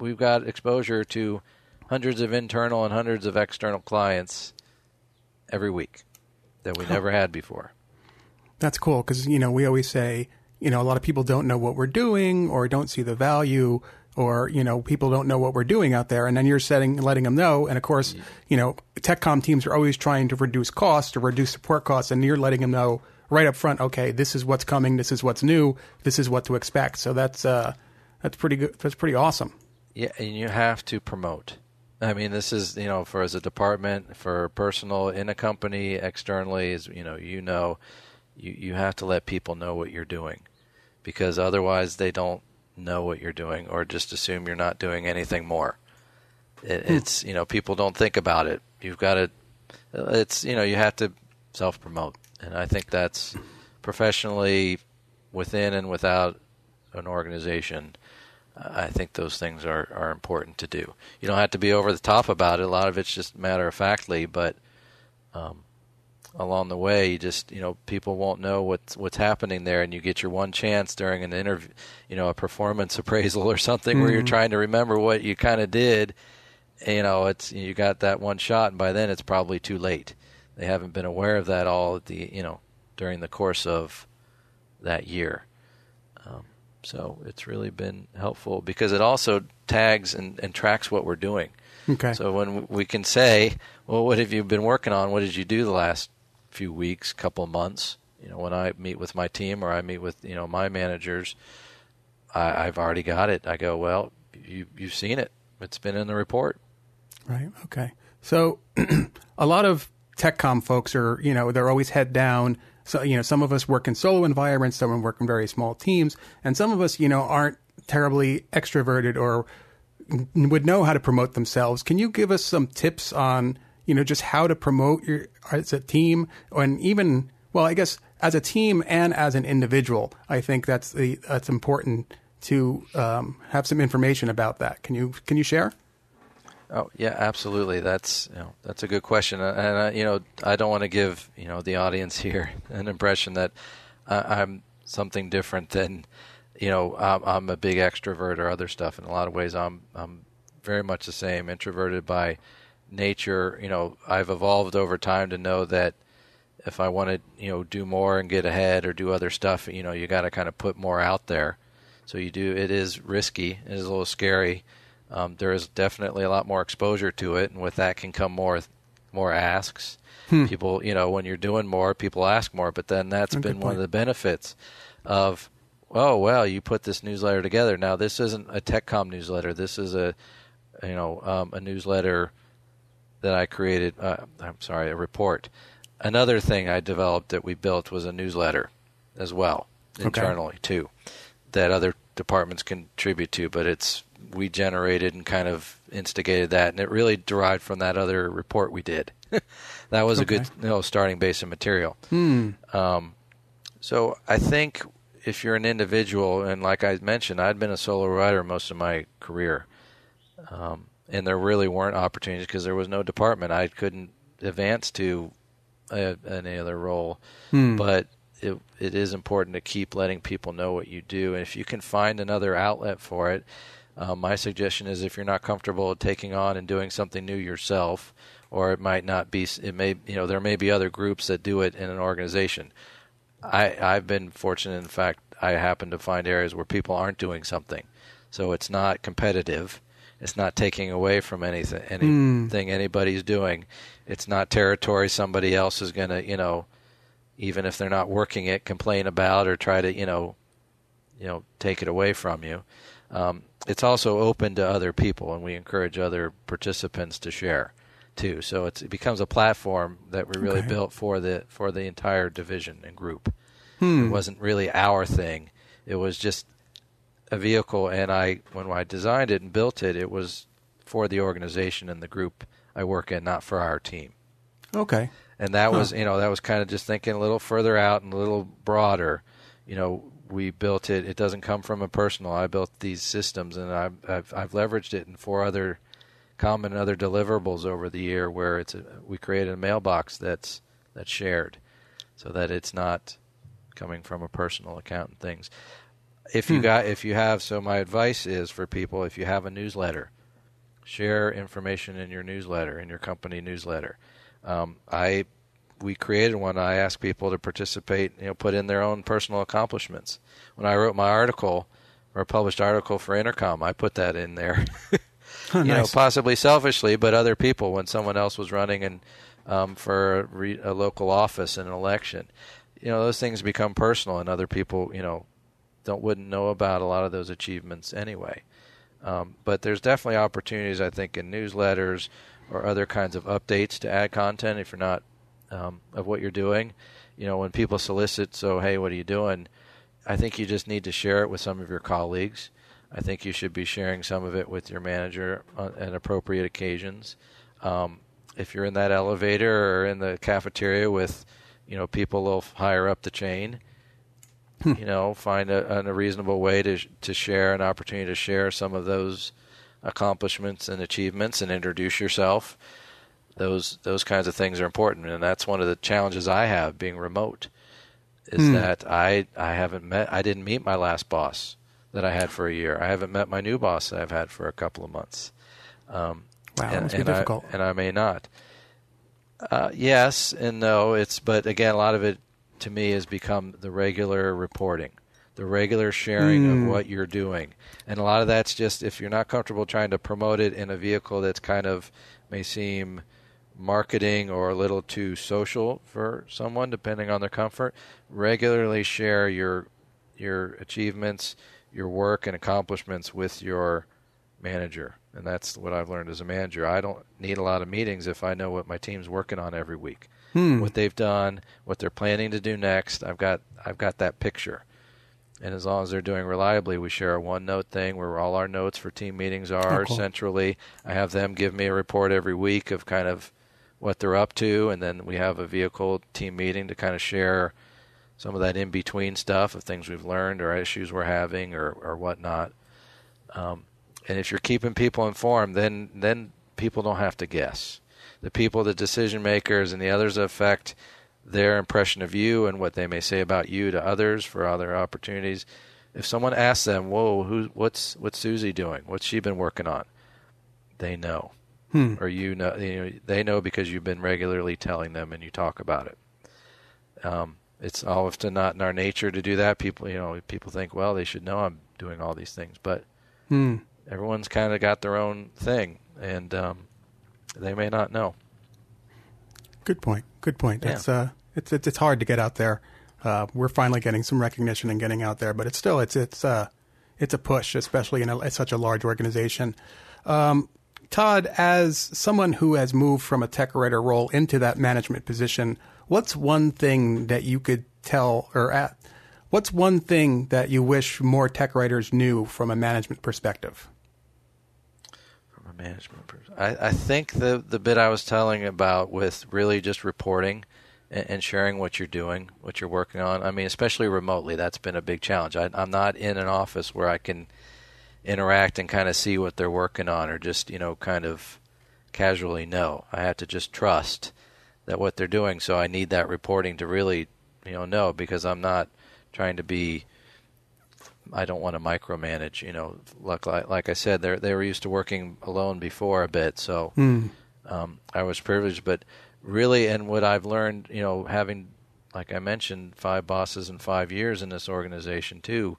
we've got exposure to hundreds of internal and hundreds of external clients every week that we never had before.
That's cool because you know we always say you know a lot of people don't know what we're doing or don't see the value or you know people don't know what we're doing out there. And then you're setting letting them know. And of course mm. you know techcom teams are always trying to reduce costs or reduce support costs. And you're letting them know right up front okay this is what's coming this is what's new this is what to expect so that's uh that's pretty good that's pretty awesome
Yeah, and you have to promote. I mean, this is you know for as a department, for personal in a company, externally, is you know you know, you you have to let people know what you're doing, because otherwise they don't know what you're doing or just assume you're not doing anything more. It, hmm. It's you know people don't think about it. You've got to. It's you know you have to self promote, and I think that's professionally within and without an organization. I think those things are, are important to do. You don't have to be over the top about it. A lot of it's just matter of factly, but um, along the way, you just you know people won't know what's what's happening there, and you get your one chance during an interview, you know, a performance appraisal or something mm-hmm. where you're mm-hmm. trying to remember what you kind of did. You know, it's you got that one shot, and by then it's probably too late. They haven't been aware of that all at the you know during the course of that year. Um, so it's really been helpful because it also tags and, and tracks what we're doing.
Okay.
So when we can say, well, what have you been working on? What did you do the last few weeks, couple months? You know, when I meet with my team or I meet with you know my managers, I, I've already got it. I go, well, you you've seen it. It's been in the report.
Right. Okay. So a lot of TechCom folks are, you know, they're always head down so, you know, some of us work in solo environments, some work in very small teams, and some of us, you know, aren't terribly extroverted or would know how to promote themselves. Can you give us some tips on, you know, just how to promote your as a team and even, well, I guess as a team and as an individual? I think that's the that's important to um, have some information about that. Can you can you share?
Oh yeah, absolutely. That's you know that's a good question, and uh, you know I don't want to give you know the audience here an impression that uh, I'm something different than you know I'm, I'm, a big extrovert or other stuff. In a lot of ways, I'm I'm very much the same, introverted by nature. You know, I've evolved over time to know that if I want to you know do more and get ahead or do other stuff, you know, you got to kind of put more out there. So you do. It is risky. It is a little scary um, there is definitely a lot more exposure to it, and with that can come more more asks. Hmm. People, you know, when you're doing more, people ask more. But then that's been one of the benefits of, oh well, you put this newsletter together. Now this isn't a TechCom newsletter. This is a, you know, um, a newsletter that I created. Uh, I'm sorry, a report. Another thing I developed that we built was a newsletter as well internally okay. too, that other departments contribute to. But it's we generated and kind of instigated that, and it really derived from that other report we did. that was okay. a good you know, starting base of material.
Hmm.
Um, so I think if you're an individual, and like I mentioned, I'd been a solo writer most of my career, um, and there really weren't opportunities because there was no department. I couldn't advance to a, any other role,
hmm.
but it, it is important to keep letting people know what you do, and if you can find another outlet for it uh, my suggestion is if you're not comfortable taking on and doing something new yourself, or it might not be, it may, you know, there may be other groups that do it in an organization. I, I've been fortunate, in fact, I happen to find areas where people aren't doing something. So it's not competitive. It's not taking away from anything, anything mm. anybody's doing. It's not territory somebody else is going to, you know, even if they're not working it, complain about or try to, you know, you know, take it away from you. Um, it's also open to other people, and we encourage other participants to share too. So it becomes a platform that we really okay. built for the for the entire division and group.
Hmm.
It wasn't really our thing; it was just a vehicle. And I, when I designed it and built it, it was for the organization and the group I work in, not for our team.
Okay.
And that huh. was, you know, that was kind of just thinking a little further out and a little broader. You know, we built it. It doesn't come from a personal. I built these systems, and I've I've, I've leveraged it in four other common other deliverables over the year where it's a, we created a mailbox that's that's shared, so that it's not coming from a personal account and things. If you hmm. got if you have so my advice is for people if you have a newsletter, share information in your newsletter in your company newsletter. Um, I we created one. I asked people to participate, you know, put in their own personal accomplishments. When I wrote my article or published article for Intercom, I put that in there.
oh,
you know, possibly selfishly, but other people when someone else was running and um, for a, re- a local office in an election, you know, those things become personal, and other people, you know, don't wouldn't know about a lot of those achievements anyway. Um, but there's definitely opportunities, I think, in newsletters or other kinds of updates to add content if you're not um, of what you're doing. You know, when people solicit, so hey, what are you doing? I think you just need to share it with some of your colleagues. I think you should be sharing some of it with your manager on, at appropriate occasions. Um, if you're in that elevator or in the cafeteria with, you know, people a little higher up the chain,
Hmm.
you know, find a, a reasonable way to to share an opportunity to share some of those accomplishments and achievements and introduce yourself. Those those kinds of things are important, and that's one of the challenges I have being remote. Is
Hmm.
that I I haven't met I didn't meet my last boss that I had for a year. I haven't met my new boss that I've had for a couple of months. Um,
Wow,
and, and I-
difficult.
and I may not. Uh, yes and no. It's but again, a lot of it to me has become the regular reporting, the regular sharing
Hmm.
of what you're doing, and a lot of that's just if you're not comfortable trying to promote it in a vehicle that's kind of may seem marketing or a little too social for someone, depending on their comfort. Regularly share your your achievements, your work and accomplishments with your manager. And that's what I've learned as a manager. I don't need a lot of meetings if I know what my team's working on every week.
Hmm.
What they've done, what they're planning to do next. I've got I've got that picture. And as long as they're doing reliably, we share a OneNote thing where all our notes for team meetings are
Oh, cool.
centrally. I have them give me a report every week of kind of what they're up to, and then we have a vehicle team meeting to kind of share some of that in between stuff of things we've learned or issues we're having or, or whatnot. Um, and if you're keeping people informed, then then people don't have to guess. The people, the decision makers, and the others affect their impression of you and what they may say about you to others for other opportunities. If someone asks them, "Whoa, who, what's what's Susie doing? What's she been working on?" They know,
Hmm.
or you know, you know, they know because you've been regularly telling them and you talk about it. Um, it's often not in our nature to do that. People, you know, people think, well, they should know I'm doing all these things, but
Hmm.
everyone's kind of got their own thing, and um, they may not know.
Good point. Good point.
Yeah.
It's uh, it's it's it's hard to get out there. Uh, we're finally getting some recognition and getting out there, but it's still it's it's uh, it's a push, especially in a, such a large organization. Um, Todd, as someone who has moved from a tech writer role into that management position, what's one thing that you could tell or at, what's one thing that you wish more tech writers knew from a management perspective?
From a management perspective, I, I think the the bit I was telling about with really just reporting and, and sharing what you're doing, what you're working on. I mean, especially remotely, that's been a big challenge. I, I'm not in an office where I can interact and kind of see what they're working on, or just you know kind of casually know. I have to just trust that what they're doing. So I need that reporting to really you know know because I'm not trying to be I don't want to micromanage. You know, like like, like I said, they they were used to working alone before a bit, so
Hmm.
um, I was privileged. But really, and what I've learned, you know, having like I mentioned, five bosses in five years in this organization too,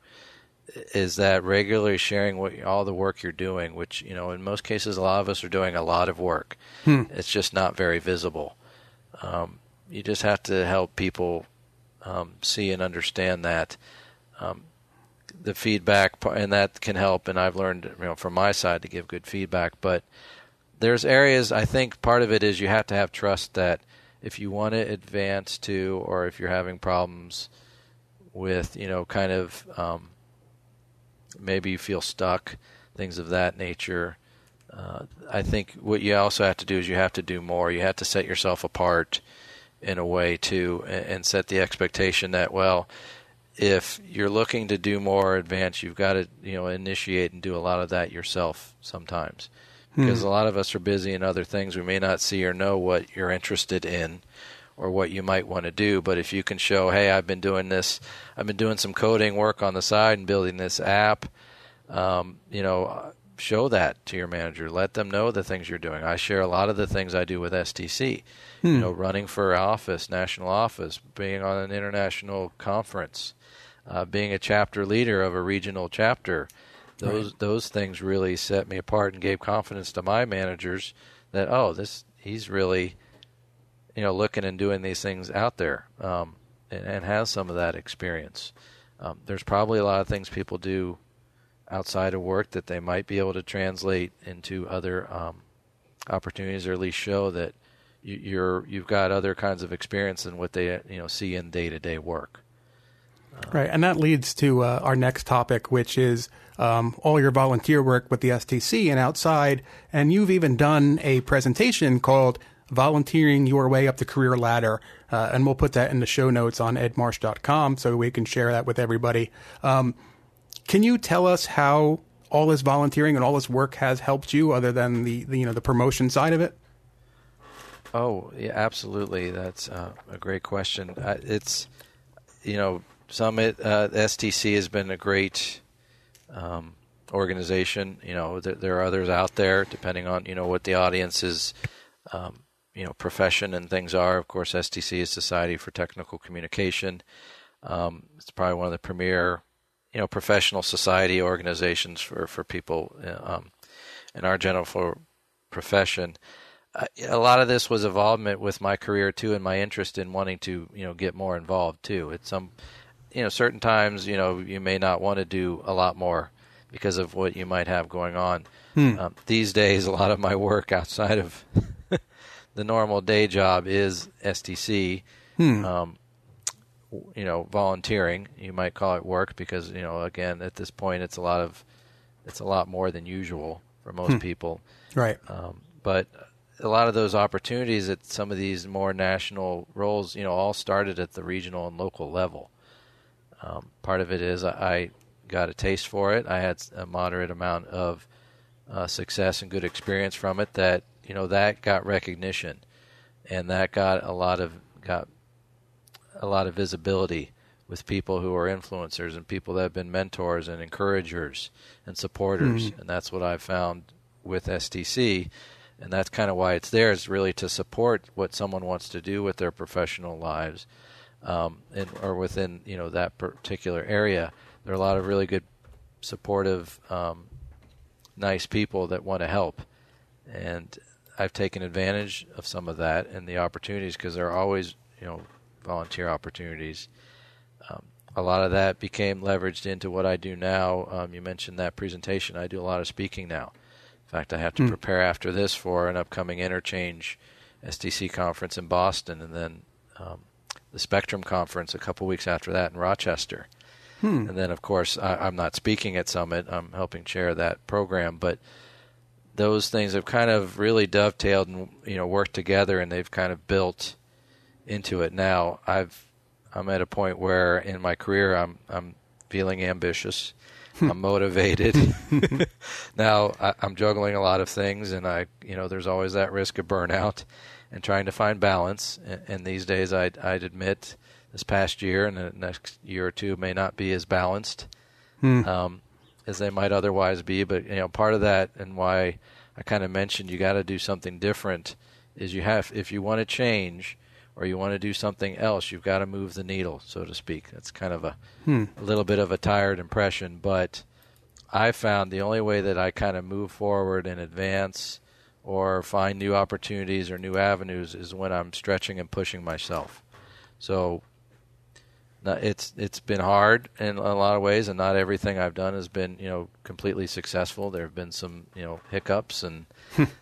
is that regularly sharing what all the work you're doing. Which you know, in most cases, a lot of us are doing a lot of work.
Hmm.
It's just not very visible. Um, you just have to help people um, see and understand that um, the feedback, and that can help. And I've learned, you know, from my side to give good feedback. But there's areas I think part of it is you have to have trust that if you want to advance to, or if you're having problems with, you know, kind of um, maybe you feel stuck, things of that nature. Uh, I think what you also have to do is you have to do more. You have to set yourself apart in a way too, and, and set the expectation that well, if you're looking to do more advance, you've got to you know initiate and do a lot of that yourself sometimes, because a lot of us are busy in other things. We may not see or know what you're interested in, or what you might want to do. But if you can show, hey, I've been doing this, I've been doing some coding work on the side and building this app, um, you know, show that to your manager. Let them know the things you're doing. I share a lot of the things I do with STC. You know, running for office, national office, being on an international conference, uh, being a chapter leader of a regional chapter. Those those things really set me apart and gave confidence to my managers that oh, this he's really you know looking and doing these things out there um, and, and has some of that experience. Um, there's probably a lot of things people do outside of work that they might be able to translate into other um, opportunities, or at least show that you, you're you've got other kinds of experience than what they you know see in day to day work.
Right, and that leads to uh, our next topic, which is um, all your volunteer work with the STC and outside. And you've even done a presentation called Volunteering Your Way Up the Career Ladder. Uh, and we'll put that in the show notes on edmarsh.com so we can share that with everybody. Um, can you tell us how all this volunteering and all this work has helped you other than the, the you know the promotion side of it?
Oh, yeah, absolutely. That's uh, a great question. Uh, it's, you know, Summit uh, STC has been a great um, organization. You know, there, there, are others out there, depending on you know what the audience's um, you know profession and things are. Of course, STC is Society for Technical Communication. Um, it's probably one of the premier you know professional society organizations for for people uh, um, in our general profession. Uh, a lot of this was involvement with my career too, and my interest in wanting to you know get more involved too. At some you know certain times you know you may not want to do a lot more because of what you might have going on. Hmm. Um, these days, a lot of my work outside of the normal day job is STC. Hmm. Um, you know, volunteering. You might call it work because you know, again, at this point, it's a lot of it's a lot more than usual for most hmm. people.
Right.
Um, but a lot of those opportunities at some of these more national roles, you know, all started at the regional and local level. Um, part of it is I got a taste for it. I had a moderate amount of uh, success and good experience from it. That you know that got recognition, and that got a lot of got a lot of visibility with people who are influencers and people that have been mentors and encouragers and supporters. Mm-hmm. And that's what I've found with STC. And that's kind of why it's there, is really to support what someone wants to do with their professional lives um, and, or within you know that particular area. There are a lot of really good, supportive, um, nice people that want to help. And I've taken advantage of some of that and the opportunities because there are always, you know, volunteer opportunities. Um, a lot of that became leveraged into what I do now. Um, you mentioned that presentation. I do a lot of speaking now. In fact, I have to mm. prepare after this for an upcoming interchange STC conference in Boston, and then um, the Spectrum conference a couple weeks after that in Rochester. Hmm. And then, of course, I, am not speaking at Summit. I'm helping chair that program, but those things have kind of really dovetailed and you know worked together, and they've kind of built into it now. I've I'm at a point where in my career I'm I'm feeling ambitious. Hmm. I'm motivated. now I, am juggling a lot of things, and I you know there's always that risk of burnout, and trying to find balance. And, and these days, I'd, I'd admit this past year and the next year or two may not be as balanced hmm. um, as they might otherwise be. But you know, part of that and why I kind of mentioned you got to do something different is you have if you want to change or you want to do something else, you've got to move the needle, so to speak. That's kind of a, hmm. a little bit of a tired impression, but I found the only way that I kind of move forward and advance or find new opportunities or new avenues is when I'm stretching and pushing myself. So it's it's been hard in a lot of ways, and not everything I've done has been you know completely successful. There have been some you know hiccups and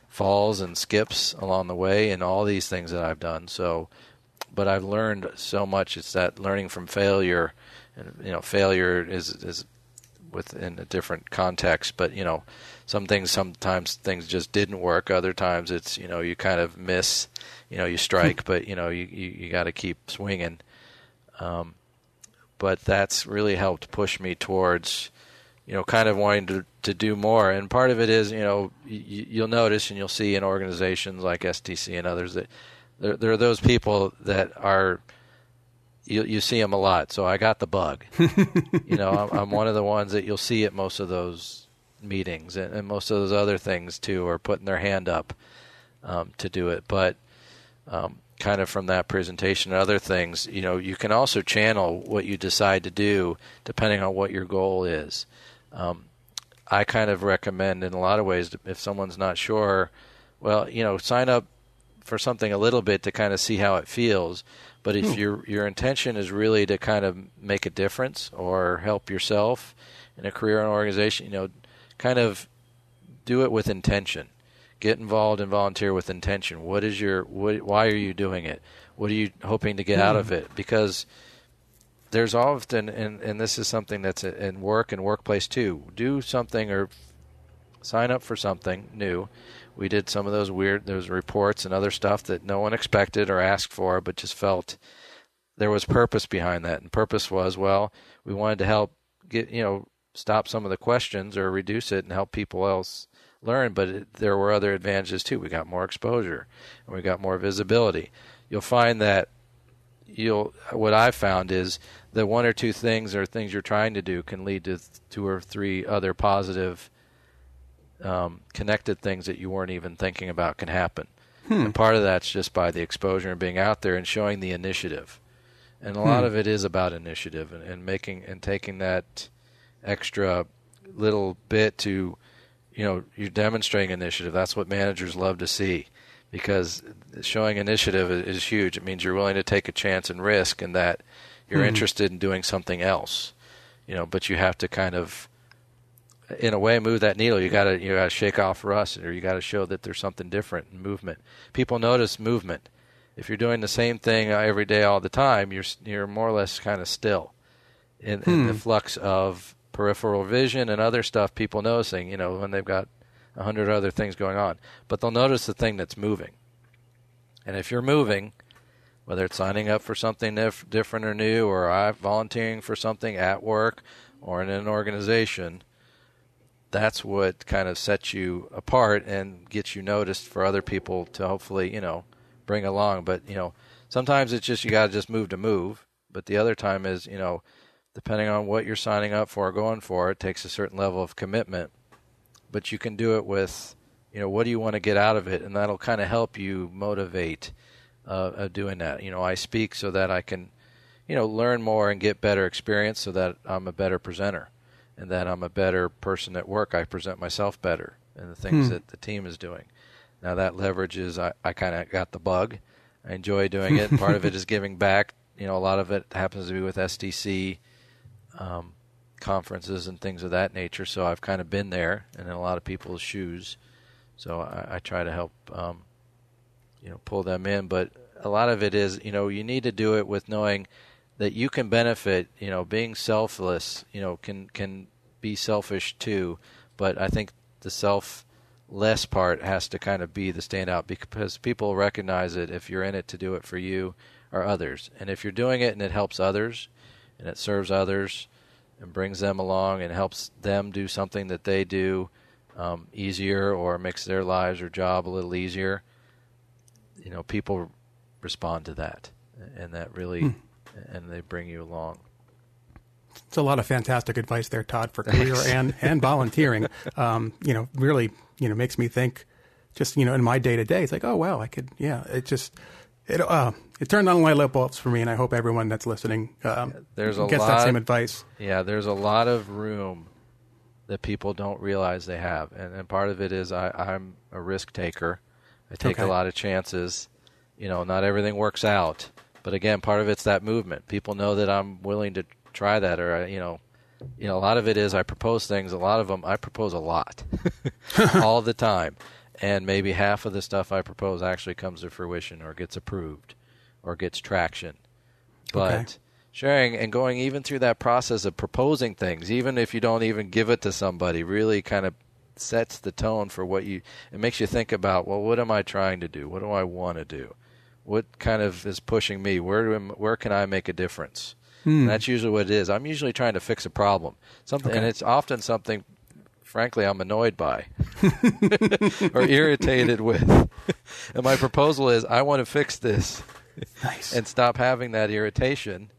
falls and skips along the way and all these things that I've done. So, but I've learned so much. It's that learning from failure, and you know, failure is is within a different context. But you know, some things sometimes things just didn't work. Other times it's you know you kind of miss, you know, you strike, but you know you you, you got to keep swinging. Um, but that's really helped push me towards you know, kind of wanting to to do more. And part of it is, you know, you, you'll notice and you'll see in organizations like STC and others that there, there are those people that are you you see them a lot. So I got the bug. you know, I'm, I'm, one of the ones that you'll see at most of those meetings and, and most of those other things too, are putting their hand up um, to do it. But um, kind of from that presentation and other things, you know, you can also channel what you decide to do depending on what your goal is. Um, I kind of recommend in a lot of ways if someone's not sure, well, you know, sign up for something a little bit to kind of see how it feels. But if hmm. your your intention is really to kind of make a difference or help yourself in a career and organization, you know, kind of do it with intention. Get involved and volunteer with intention. What is your what, why are you doing it? What are you hoping to get out of hmm. it? Because there's often, and, and this is something that's in work and workplace too. Do something or sign up for something new. We did some of those weird, those reports and other stuff that no one expected or asked for, but just felt there was purpose behind that. And purpose was, well, we wanted to help get, you know, stop some of the questions or reduce it and help people else learn. But it, there were other advantages too. We got more exposure and we got more visibility. You'll find that you'll what I've found is that one or two things or things you're trying to do can lead to two or three other positive um, connected things that you weren't even thinking about can happen. Hmm. And part of that's just by the exposure and being out there and showing the initiative. And a hmm. lot of it is about initiative and, and making and taking that extra little bit to, you know, you're demonstrating initiative. That's what managers love to see because showing initiative is huge. It means you're willing to take a chance and risk, and that you're mm-hmm. interested in doing something else. You know, but you have to kind of, in a way, move that needle. You got to you got to shake off rust, or you got to show that there's something different in movement. People notice movement. If you're doing the same thing every day all the time, you're you're more or less kind of still in, hmm. in the hmm. flux of peripheral vision and other stuff. People noticing, you know, when they've got a hundred other things going on, but they'll notice the thing that's moving. And if you're moving, whether it's signing up for something dif- different or new, or I volunteering for something at work or in an organization, that's what kind of sets you apart and gets you noticed for other people to hopefully, you know, bring along. But you know, sometimes it's just you got to just move to move. But the other time is, you know, depending on what you're signing up for or going for, it takes a certain level of commitment but you can do it with, you know, what do you want to get out of it, and that'll kind of help you motivate uh, doing that. You know, I speak so that I can, you know, learn more and get better experience, so that I'm a better presenter, and that I'm a better person at work. I present myself better, and the things hmm. that the team is doing. Now that leverages. I, I kind of got the bug. I enjoy doing it. Part of it is giving back. You know, a lot of it happens to be with STC. Um, conferences and things of that nature. So I've kind of been there and in a lot of people's shoes. So I, I try to help, um, you know, pull them in. But a lot of it is, you know, you need to do it with knowing that you can benefit. You know, being selfless, you know, can can be selfish too. But I think the selfless part has to kind of be the standout because people recognize it if you're in it to do it for you or others. And if you're doing it and it helps others and it serves others, and brings them along and helps them do something that they do um, easier or makes their lives or job a little easier, you know, people respond to that, and that really, hmm. and they bring you along.
It's a lot of fantastic advice there, Todd, for career and and volunteering. Um, you know, really, you know, makes me think. Just you know, in my day to day, it's like, oh wow, I could, yeah. It just it uh, it turned on light bulbs for me, and I hope everyone that's listening um, there's a gets lot, that same advice.
Yeah, there's a lot of room that people don't realize they have, and, and part of it is I, I'm a risk taker. I take okay. a lot of chances. You know, not everything works out, but again, part of it's that movement. People know that I'm willing to try that, or you know, you know, a lot of it is I propose things. A lot of them I propose a lot, all the time and maybe half of the stuff I propose actually comes to fruition or gets approved or gets traction. But okay. sharing and going even through that process of proposing things, even if you don't even give it to somebody, really kind of sets the tone for what you it makes you think about, well, what am I trying to do? What do I want to do? What kind of is pushing me? Where do where can I make a difference? Hmm. that's usually what it is. I'm usually trying to fix a problem. Something okay. and it's often something frankly I'm annoyed by or irritated with. and my proposal is I want to fix this
nice.
and stop having that irritation,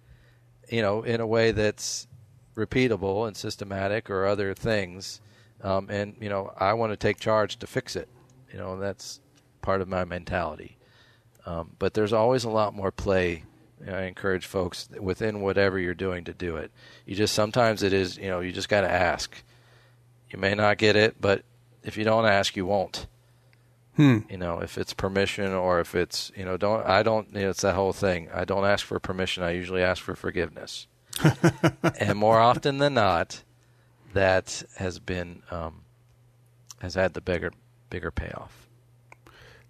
you know, in a way that's repeatable and systematic or other things. Um, and, you know, I want to take charge to fix it. You know, that's part of my mentality. Um, but there's always a lot more play. I encourage folks within whatever you're doing to do it. You just sometimes it is, you know, you just got to ask you may not get it, but if you don't ask, you won't.
Hmm.
You know, if it's permission or if it's, you know, don't, I don't, you know, it's that whole thing. I don't ask for permission. I usually ask for forgiveness. and more often than not, that has been, um, has had the bigger, bigger payoff.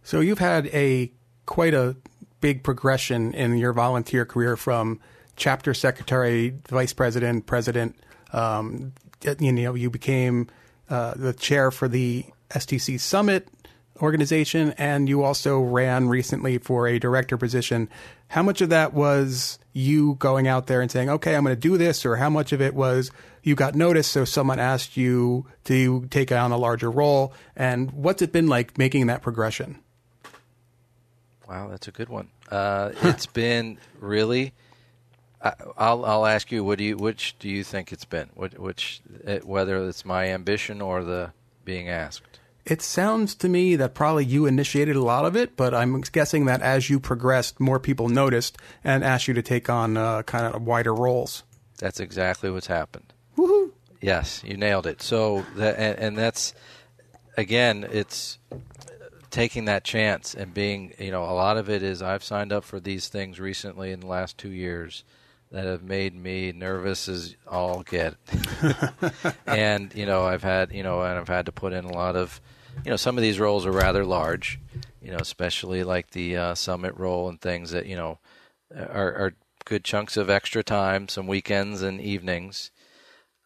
So you've had a quite a big progression in your volunteer career from chapter secretary, vice president, president. Um, you know, you became uh, the chair for the STC Summit organization, and you also ran recently for a director position. How much of that was you going out there and saying, "Okay, I'm going to do this," or how much of it was you got noticed, so someone asked you to take on a larger role? And what's it been like making that progression?
Wow, that's a good one. Uh, it's been really. I, I'll I'll ask you. What do you which do you think it's been? Which, which whether it's my ambition or the being asked.
It sounds to me that probably you initiated a lot of it, but I'm guessing that as you progressed, more people noticed and asked you to take on uh, kind of wider roles.
That's exactly what's happened.
Woohoo!
Yes, you nailed it. So that and, and that's again, it's taking that chance and being, you know, a lot of it is I've signed up for these things recently in the last two years that have made me nervous as all get. and you know, I've had, you know, and I've had to put in a lot of, you know, some of these roles are rather large, you know, especially like the uh, summit role and things that you know are, are, good chunks of extra time, some weekends and evenings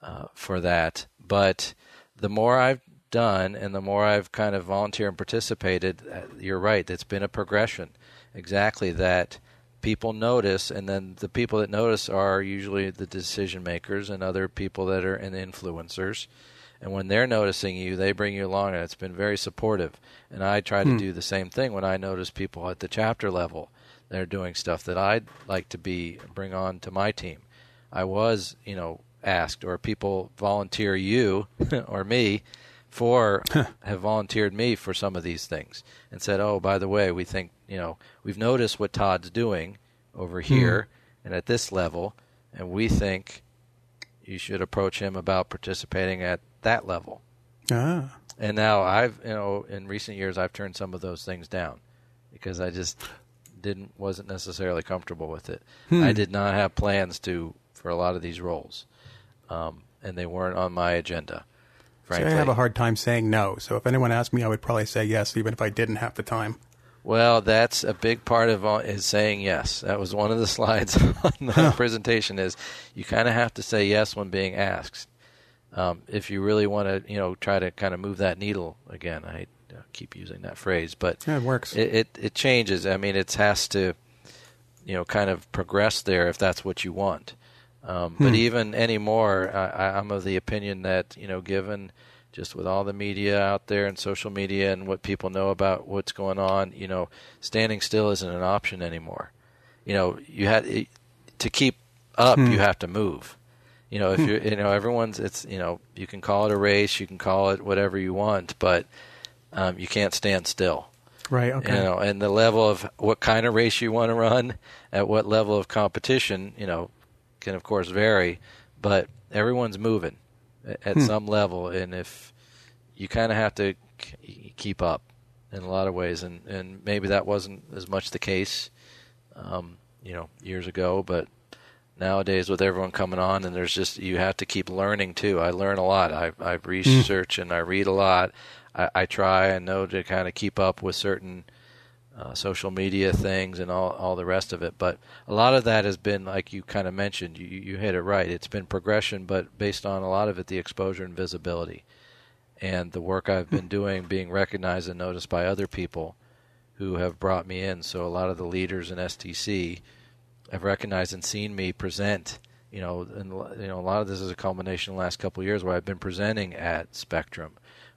uh, for that. But the more I've done and the more I've kind of volunteered and participated, uh, you're right. It's been a progression. Exactly that people notice, and then the people that notice are usually the decision makers and other people that are and influencers. And when they're noticing you, they bring you along, and it's been very supportive. And I try to hmm. do the same thing when I notice people at the chapter level that are doing stuff that I'd like to be bring on to my team. I was, you know, asked, or people volunteer you or me for have volunteered me for some of these things and said, "Oh, by the way, we think you know we've noticed what Todd's doing over here and at this level, and we think you should approach him about participating at that level."
Ah.
And now I've you know in recent years I've turned some of those things down because I just didn't wasn't necessarily comfortable with it. Hmm. I did not have plans to for a lot of these roles, um, and they weren't on my agenda. Frankly.
I have a hard time saying no. So if anyone asked me, I would probably say yes, even if I didn't have the time.
Well, that's a big part of is saying yes. That was one of the slides on the huh. presentation. Is you kind of have to say yes when being asked. Um, if you really want to, you know, try to kind of move that needle again. I keep using that phrase, but
yeah, it works.
It, it, it changes. I mean, it has to, you know, kind of progress there if that's what you want. Um, hmm. But even anymore, I, I'm of the opinion that you know, given just with all the media out there and social media and what people know about what's going on, you know, standing still isn't an option anymore. You know, you had to keep up, hmm. you have to move. You know, if hmm. you you know everyone's it's you know you can call it a race, you can call it whatever you want, but um, you can't stand still.
Right. Okay.
You know, and the level of what kind of race you want to run, at what level of competition, you know, can of course vary, but everyone's moving at hmm. some level, and if you kind of have to keep up in a lot of ways, and and maybe that wasn't as much the case, um, you know, years ago, but nowadays with everyone coming on and there's just you have to keep learning too i learn a lot i i hmm. research mm. and i read a lot I, I try and know to kind of keep up with certain uh, social media things and all all the rest of it. But a lot of that has been, like you kind of mentioned, you you hit it right. It's been progression, but based on a lot of it, the exposure and visibility, and the work I've been doing, being recognized and noticed by other people who have brought me in. So a lot of the leaders in STC have recognized and seen me present. You know, and you know, a lot of this is a culmination in the last couple of years where I've been presenting at Spectrum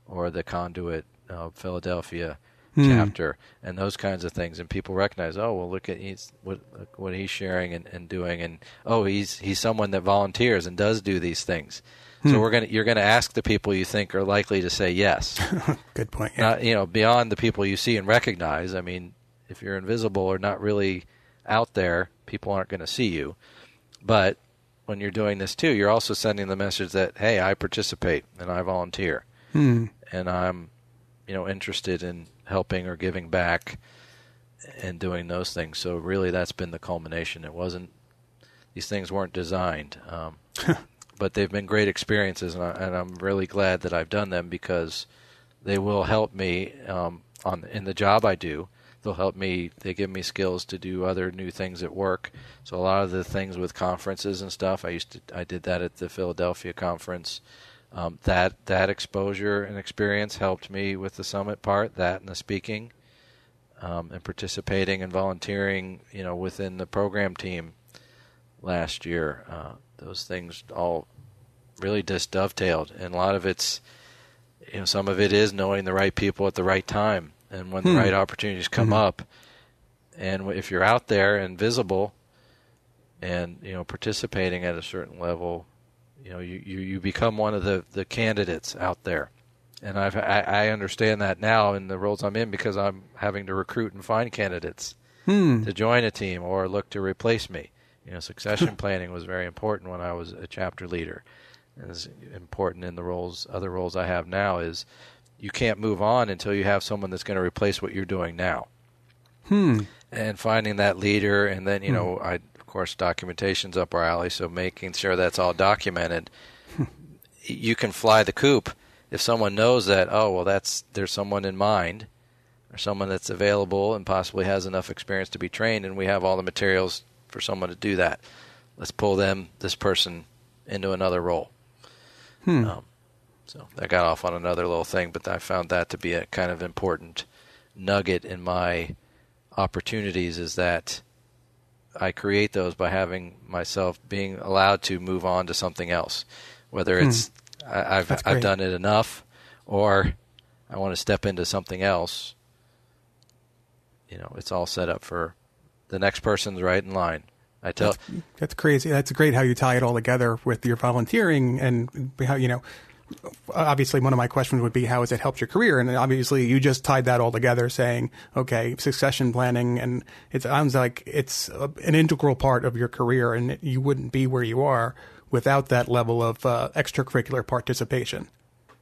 or the Conduit uh, Philadelphia hmm. chapter and those kinds of things and people recognize oh well look at he's what what he's sharing and, and doing and oh he's he's someone that volunteers and does do these things hmm. so we're gonna you're gonna ask the people you think are likely to say yes
good point yeah.
Not, you know beyond the people you see and recognize i mean if you're invisible or not really out there people aren't going to see you but when you're doing this too you're also sending the message that hey i participate and i volunteer
hmm.
and i'm you know interested in helping or giving back and doing those things. So really, that's been the culmination. It wasn't; these things weren't designed, um, but they've been great experiences, and, I, am really glad that I've done them because they will help me um, on in the job I do. they'll help me. They give me skills to do other new things at work. So a lot of the things with conferences and stuff, I used to I did that at the Philadelphia conference. Um, that that exposure and experience helped me with the summit part. That and the speaking, um, and participating and volunteering, you know, within the program team last year. Uh, those things all really just dovetailed, and a lot of it's, you know, some of it is knowing the right people at the right time, and when
Hmm.
the right opportunities come
Mhm.
up, and if you're out there and visible, and you know, participating at a certain level, you know, you, you, you become one of the, the candidates out there. And I've, I, I understand that now in the roles I'm in because I'm having to recruit and find candidates
Hmm.
to join a team or look to replace me. You know, succession planning was very important when I was a chapter leader. And it's important in the roles, other roles I have now is you can't move on until you have someone that's going to replace what you're doing now.
Hmm.
And finding that leader, and then you know, I course documentation's up our alley, so making sure that's all documented. you can fly the coop if someone knows that. Oh well, that's there's someone in mind, or someone that's available and possibly has enough experience to be trained, and we have all the materials for someone to do that. Let's pull them, this person, into another role.
Hmm.
Um, so I got off on another little thing, but I found that to be a kind of important nugget in my opportunities is that I create those by having myself being allowed to move on to something else, whether hmm. it's I, I've I've done it enough, or I want to step into something else. You know, it's all set up for the next person's right in line. I tell
That's crazy. That's great how you tie it all together with your volunteering and how you know. Obviously, one of my questions would be how has it helped your career? And obviously, you just tied that all together, saying, okay, succession planning, and it sounds like it's an integral part of your career, and you wouldn't be where you are without that level of uh, extracurricular participation.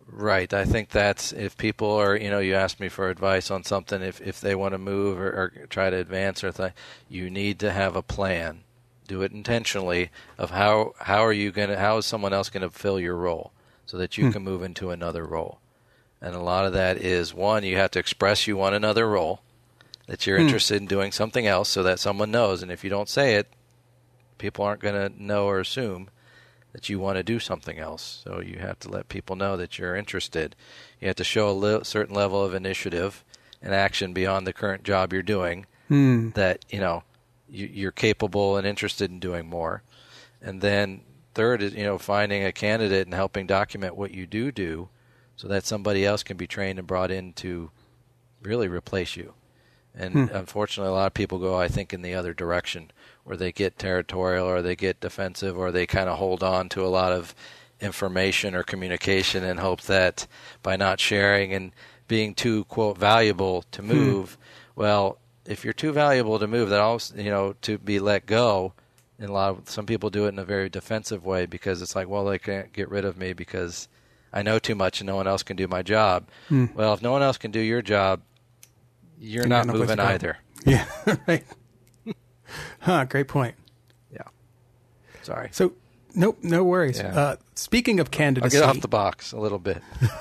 Right. I think that's if people are, you know, you ask me for advice on something, if if they want to move or, or try to advance or thing, you need to have a plan. Do it intentionally of how how are you going to how is someone else going to fill your role so that you can move into another role. And a lot of that is one, you have to express you want another role, that you're interested in doing something else so that someone knows and if you don't say it, people aren't going to know or assume that you want to do something else. So you have to let people know that you're interested. You have to show a li- certain level of initiative and action beyond the current job you're doing.
Hmm.
That you know you, you're capable and interested in doing more. And then third is you know finding a candidate and helping document what you do do, so that somebody else can be trained and brought in to really replace you. And hmm. unfortunately, a lot of people go, I think, in the other direction, where they get territorial or they get defensive or they kind of hold on to a lot of information or communication and hope that by not sharing and being too quote valuable to hmm. move, well, if you're too valuable to move, that also you know to be let go. And a lot of some people do it in a very defensive way because it's like, well, they can't get rid of me because I know too much and no one else can do my job. Well, if no one else can do your job, you're
You
not
no
moving either.
Yeah, right. huh, great point.
Yeah. Sorry.
So, nope, no worries.
Yeah.
Uh, speaking of candidates.
I'll
candidacy,
get off the box a little bit.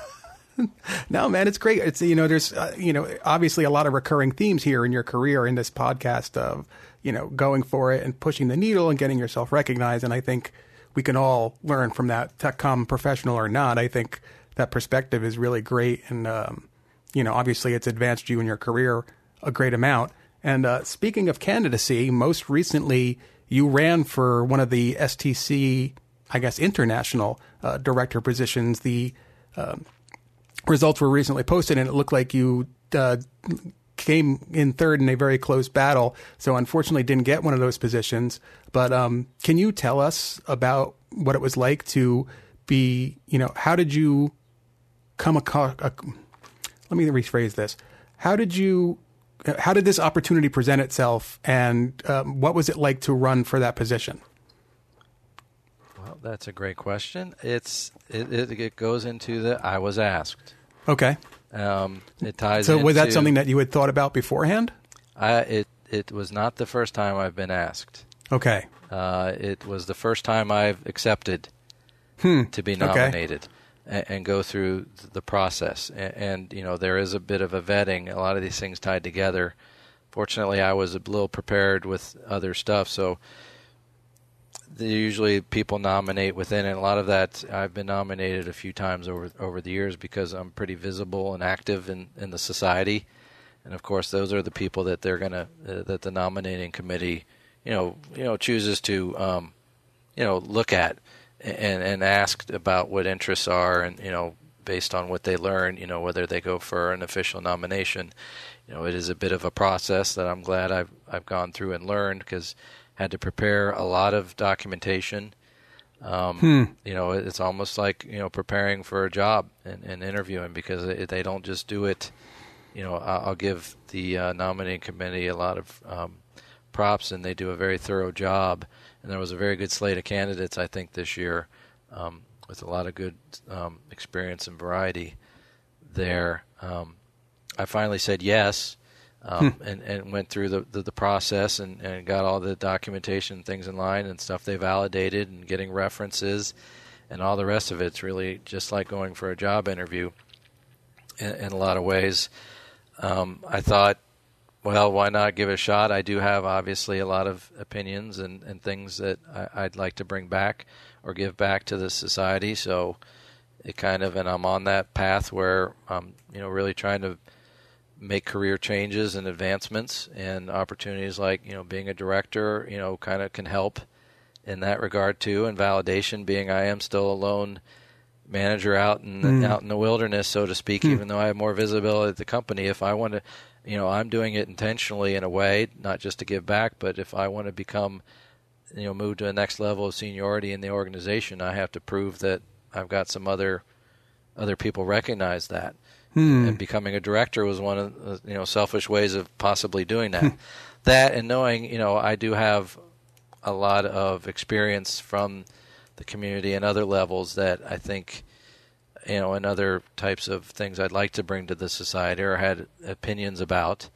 No, man, it's great. It's you know, there's uh, you know, obviously a lot of recurring themes here in your career in this podcast of you know going for it and pushing the needle and getting yourself recognized. And I think we can all learn from that, tech-com professional or not. I think that perspective is really great, and um, you know, obviously it's advanced you in your career a great amount. And uh, speaking of candidacy, most recently you ran for one of the STC, I guess, international uh, director positions. The results were recently posted, and it looked like you uh, came in third in a very close battle. So unfortunately, didn't get one of those positions. But um, can you tell us about what it was like to be? You know, how did you come across? Uh, let me rephrase this. How did you? How did this opportunity present itself, and um, what was it like to run for that position?
Well, that's a great question. It's it, it, it goes into the I was asked.
Okay,
Um, it ties.
so was that something that you had thought about beforehand?
I, it it was not the first time I've been asked.
Okay,
Uh, it was the first time I've accepted to be
Hmm. Okay.
nominated and, and go through the process. And, and you know, there is a bit of a vetting. A lot of these things tied together. fortunately, I was a little prepared with other stuff, so usually people nominate within it. A lot of that I've been nominated a few times over over the years because I'm pretty visible and active in, in the society, and of course those are the people that they're gonna uh, that the nominating committee, you know, you know chooses to, um, you know, look at and and ask about what interests are and you know based on what they learn, you know, whether they go for an official nomination. You know, it is a bit of a process that I'm glad I've I've gone through and learned because had to prepare a lot of documentation. Um, hmm. You know, it's almost like you know preparing for a job and, and interviewing because they don't just do it. You know, I'll give the uh, nominating committee a lot of um, props, and they do a very thorough job. And there was a very good slate of candidates, I think, this year, um, with a lot of good um, experience and variety there. Um, I finally said yes um, hmm. and, and went through the, the, the, process and, and got all the documentation things in line and stuff they validated and getting references and all the rest of it's really just like going for a job interview in, in a lot of ways. Um, I thought, well, why not give it a shot? I do have obviously a lot of opinions and, and things that I, I'd like to bring back or give back to the society. So it kind of, and I'm on that path where I'm, you know, really trying to make career changes and advancements and opportunities like you know being a director you know kind of can help in that regard too and validation being I am still a lone manager out in the, mm. out in the wilderness so to speak mm. even though I have more visibility at the company if I want to you know I'm doing it intentionally in a way not just to give back but if I want to become you know move to the next level of seniority in the organization I have to prove that I've got some other other people recognize that Hmm. And becoming a director was one of the you know selfish ways of possibly doing that. That and knowing you know I do have a lot of experience from the community and other levels that I think you know and other types of things I'd like to bring to the society or had opinions about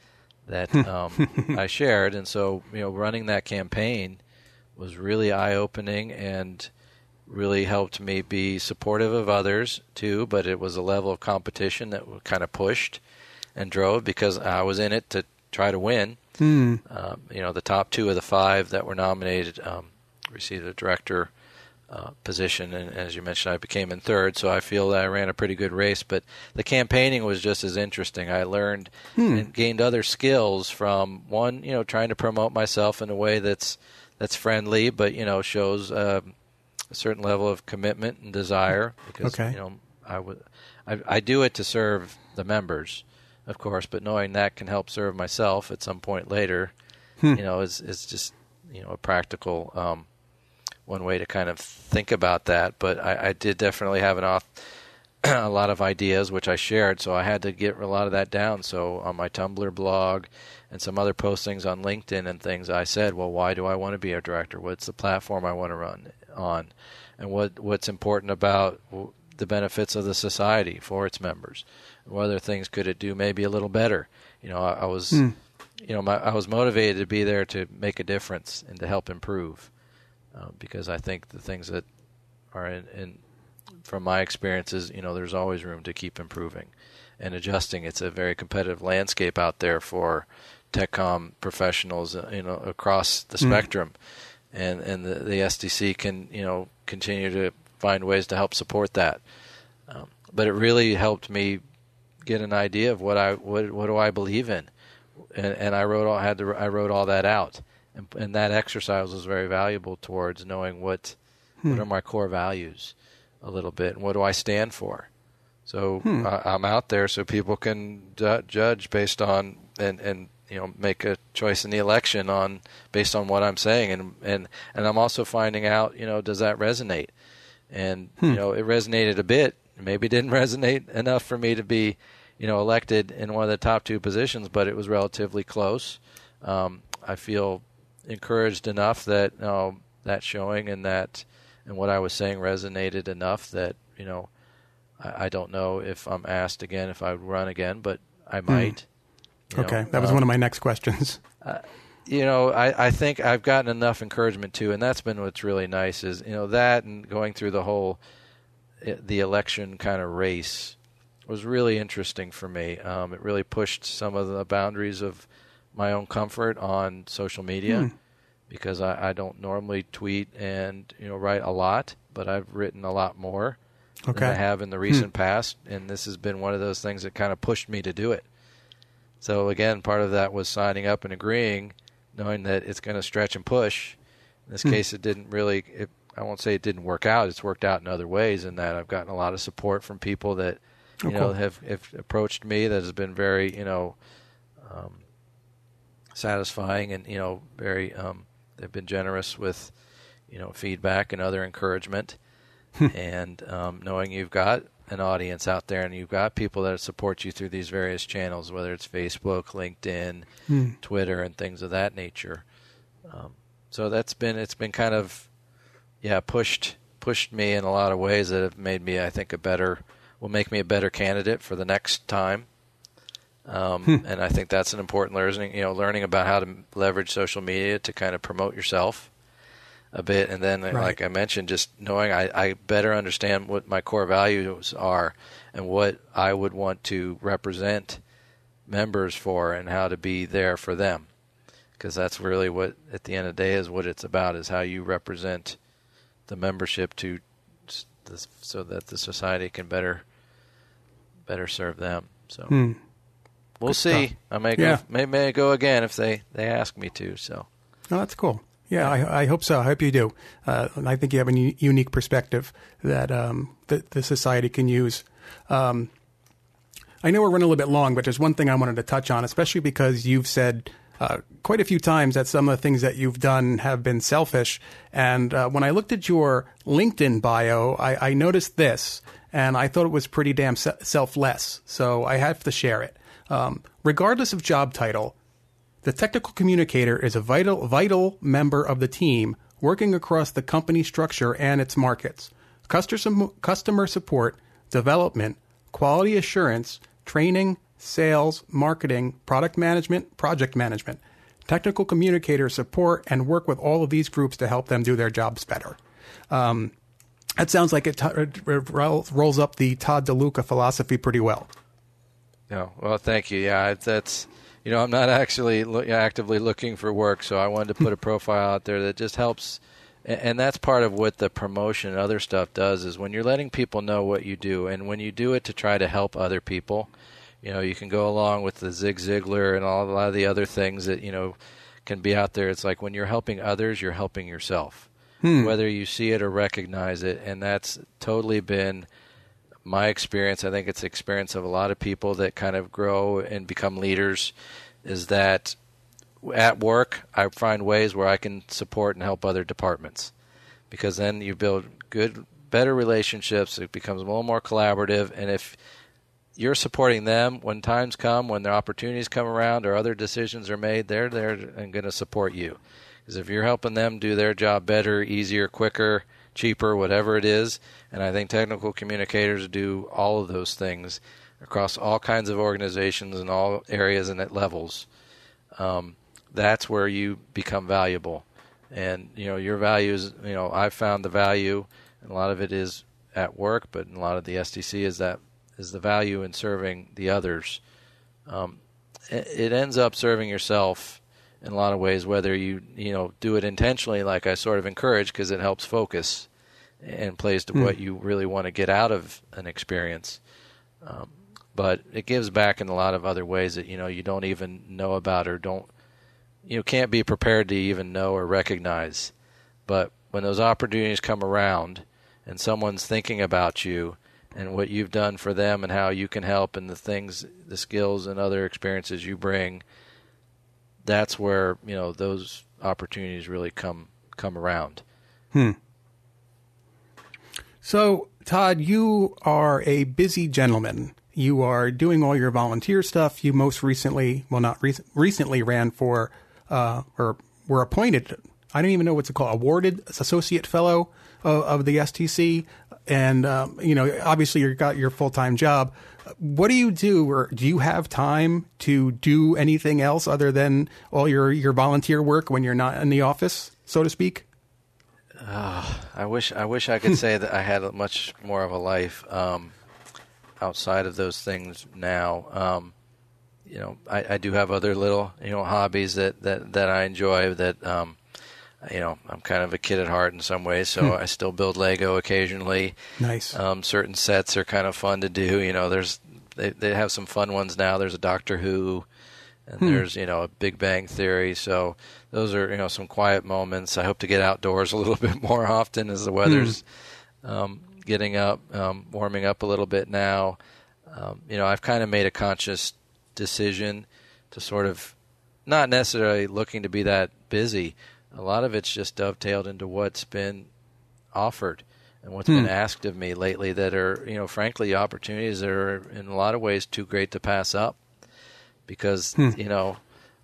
that um, I shared. And so you know running that campaign was really eye opening and really helped me be supportive of others too, but it was a level of competition that kind of pushed and drove because I was in it to try to win. Hmm. Um, you know, the top two of the five that were nominated um, received a director uh, position, and as you mentioned, I became in third. So I feel that I ran a pretty good race. But the campaigning was just as interesting. I learned hmm. and gained other skills from one, you know, trying to promote myself in a way that's that's friendly, but you know, shows. Um, a certain level of commitment and desire because okay. you know I would I, I do it to serve the members, of course, but knowing that can help serve myself at some point later, hmm. you know, is is just you know a practical um, one way to kind of think about that. But I, I did definitely have an off a lot of ideas which I shared, so I had to get a lot of that down. So on my Tumblr blog and some other postings on LinkedIn and things, I said, well, why do I want to be a director? What's the platform I want to run? On, and what what's important about the benefits of the society for its members. What other things could it do maybe a little better? You know, I, I was, mm. you know, my, I was motivated to be there to make a difference and to help improve, uh, because I think the things that are in, in, from my experiences, you know, there's always room to keep improving and adjusting. It's a very competitive landscape out there for tech com professionals, uh, you know, across the mm. spectrum and and the, the STC can you know continue to find ways to help support that. Um, but it really helped me get an idea of what I what what do I believe in, and, and I wrote all had to I wrote all that out, and, and that exercise was very valuable towards knowing what hmm. what are my core values, a little bit, and what do I stand for. So hmm. I, I'm out there so people can d- judge based on and and you know make a choice in the election on based on what I'm saying. And and and I'm also finding out you know does that resonate? And hmm. you know it resonated a bit. Maybe it didn't resonate enough for me to be you know elected in one of the top two positions but it was relatively close. Um, I feel encouraged enough that you know, that showing and that and what I was saying resonated enough that you know I, I don't know if I'm asked again if I would run again but I hmm. might
okay, know, that was um, one of my next questions.
Uh, you know, I, I think I've gotten enough encouragement too, and that's been what's really nice is you know that and going through the whole eh, the election kind of race was really interesting for me. Um, it really pushed some of the boundaries of my own comfort on social media because I, I don't normally tweet and you know write a lot, but I've written a lot more
Okay.
than I have in the recent past, and this has been one of those things that kind of pushed me to do it. So again, part of that was signing up and agreeing, knowing that it's going to stretch and push. In this case, it didn't really. It, I won't say it didn't work out. It's worked out in other ways, in that I've gotten a lot of support from people that you
Oh,
know
cool.
have, have approached me that has been very you know um, satisfying and you know very um, they've been generous with you know feedback and other encouragement and um, knowing you've got an audience out there and you've got people that support you through these various channels whether it's facebook linkedin
Hmm.
twitter and things of that nature um, so that's been it's been kind of yeah pushed pushed me in a lot of ways that have made me i think a better will make me a better candidate for the next time um, and I think that's an important learning. You know, learning about how to leverage social media to kind of promote yourself a bit, and then,
Right.
like I mentioned, just knowing I, I better understand what my core values are and what I would want to represent members for, and how to be there for them, because that's really what, at the end of the day, is what it's about: is how you represent the membership to, so that the society can better, better serve them. So.
Hmm.
We'll
Good
see.
stuff.
I may go,
Yeah.
may, may go again if they, they ask me to. So
Oh, that's cool. Yeah, I, I hope so. I hope you do. Uh, and I think you have a unique perspective that um, the society can use. Um, I know we're running a little bit long, but there's one thing I wanted to touch on, especially because you've said uh, quite a few times that some of the things that you've done have been selfish. And uh, when I looked at your LinkedIn bio, I, I noticed this, and I thought it was pretty damn se- selfless. So I have to share it. Um, regardless of job title, the technical communicator is a vital, vital member of the team working across the company structure and its markets. Customer, customer support, development, quality assurance, training, sales, marketing, product management, project management. Technical communicators support and work with all of these groups to help them do their jobs better. Um, that sounds like it, t- it rolls up the Todd DeLuca philosophy pretty well.
No, well, thank you. Yeah, that's you know I'm not actually lo- actively looking for work, so I wanted to put a profile out there that just helps, and that's part of what the promotion and other stuff does is when you're letting people know what you do, and when you do it to try to help other people, you know you can go along with the Zig Ziglar and all a lot of the other things that you know can be out there. It's like when you're helping others, you're helping yourself, hmm. whether you see it or recognize it, and that's totally been my experience, I think it's the experience of a lot of people that kind of grow and become leaders, is that at work I find ways where I can support and help other departments, because then you build good, better relationships. It becomes a little more collaborative, and if you're supporting them when times come, when their opportunities come around, or other decisions are made, they're there and going to support you. Because if you're helping them do their job better, easier, quicker, cheaper, whatever it is, and I think technical communicators do all of those things across all kinds of organizations and all areas and at levels. Um, that's where you become valuable, and you know your value is You know I've found the value, a lot of it is at work, but a lot of the STC is that is the value in serving the others. Um, it ends up serving yourself in a lot of ways, whether you you know do it intentionally, like I sort of encourage, because it helps focus and plays to what you really want to get out of an experience. Um, but it gives back in a lot of other ways that you know you don't even know about or don't you know, can't be prepared to even know or recognize. But when those opportunities come around and someone's thinking about you and what you've done for them and how you can help and the things, the skills and other experiences you bring, that's where, you know, those opportunities really come come around.
So, Todd, you are a busy gentleman. You are doing all your volunteer stuff. You most recently, well, not rec- recently, ran for uh, or were appointed. I don't even know what's it called. Awarded associate fellow of, of the STC, and um, you know, obviously, you got your full time job. What do you do, or do you have time to do anything else other than all your your volunteer work when you're not in the office, so to speak?
I wish I wish I could say that I had much more of a life um, outside of those things now. Um, you know, I, I do have other little, you know, hobbies that, that, that I enjoy that, um, you know, I'm kind of a kid at heart in some ways, so
Hmm.
I still build Lego occasionally.
Nice.
Um, certain sets are kind of fun to do. You know, there's they they have some fun ones now. There's a Doctor Who, and
Hmm.
there's you know a Big Bang Theory. So those are you know some quiet moments. I hope to get outdoors a little bit more often as the weather's um, getting up, um, warming up a little bit now. Um, you know, I've kind of made a conscious decision to sort of not necessarily looking to be that busy. A lot of it's just dovetailed into what's been offered and what's been asked of me lately that are, you know, frankly, opportunities that are in a lot of ways too great to pass up because, you know,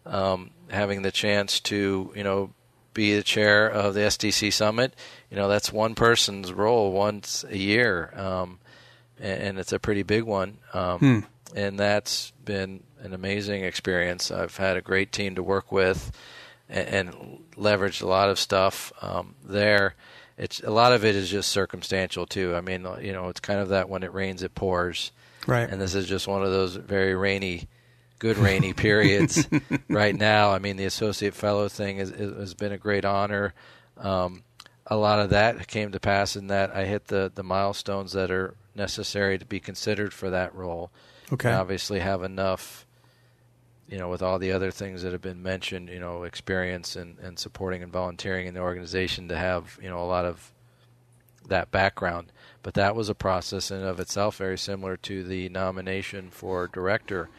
um, having the chance to, you know, be the chair of the STC Summit, you know, that's one person's role once a year. Um, and, and it's a pretty big one. Um, And that's been an amazing experience. I've had a great team to work with and, and leveraged a lot of stuff um, there. It's a lot of it is just circumstantial too. I mean, you know, it's kind of that when it rains, it pours,
right.
and this is just one of those very rainy, good rainy periods right now. I mean, the associate fellow thing is, is, has been a great honor. Um, a lot of that came to pass in that I hit the the milestones that are necessary to be considered for that role.
Okay.
I obviously have enough, you know, with all the other things that have been mentioned, you know, experience and, and supporting and volunteering in the organization to have, you know, a lot of that background. But that was a process in of itself very similar to the nomination for director.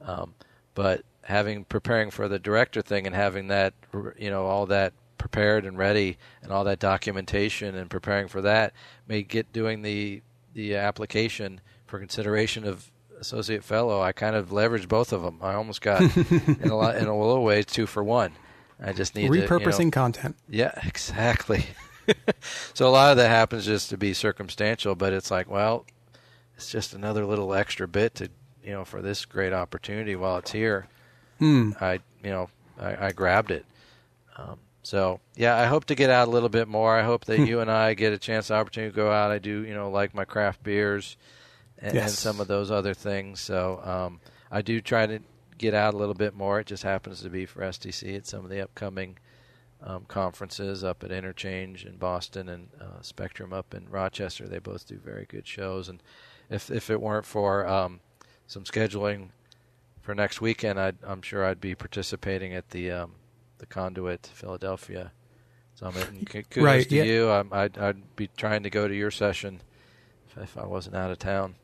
Um, but having preparing for the director thing and having that, you know, all that prepared and ready and all that documentation and preparing for that may get doing the the application for consideration of associate fellow. I kind of leveraged both of them. I almost got in a lot in a little ways two for one. I just need to, you know,
Repurposing content.
yeah, exactly. so a lot of that happens just to be circumstantial, but it's like, well, it's just another little extra bit to, you know, for this great opportunity while it's here.
Hmm.
I, you know, I, I grabbed it. Um, so yeah, I hope to get out a little bit more. I hope that you and I get a chance, opportunity to go out. I do, you know, like my craft beers and, and some of those other things. So um, I do try to get out a little bit more. It just happens to be for STC at some of the upcoming um, conferences up at Interchange in Boston and uh, Spectrum up in Rochester. They both do very good shows. And if if it weren't for um, some scheduling for next weekend, I'd, I'm sure I'd be participating at the um, the Conduit Philadelphia Summit. And kudos
Right,
to
yeah.
you. I'm, I'd, I'd be trying to go to your session if, if I wasn't out of town.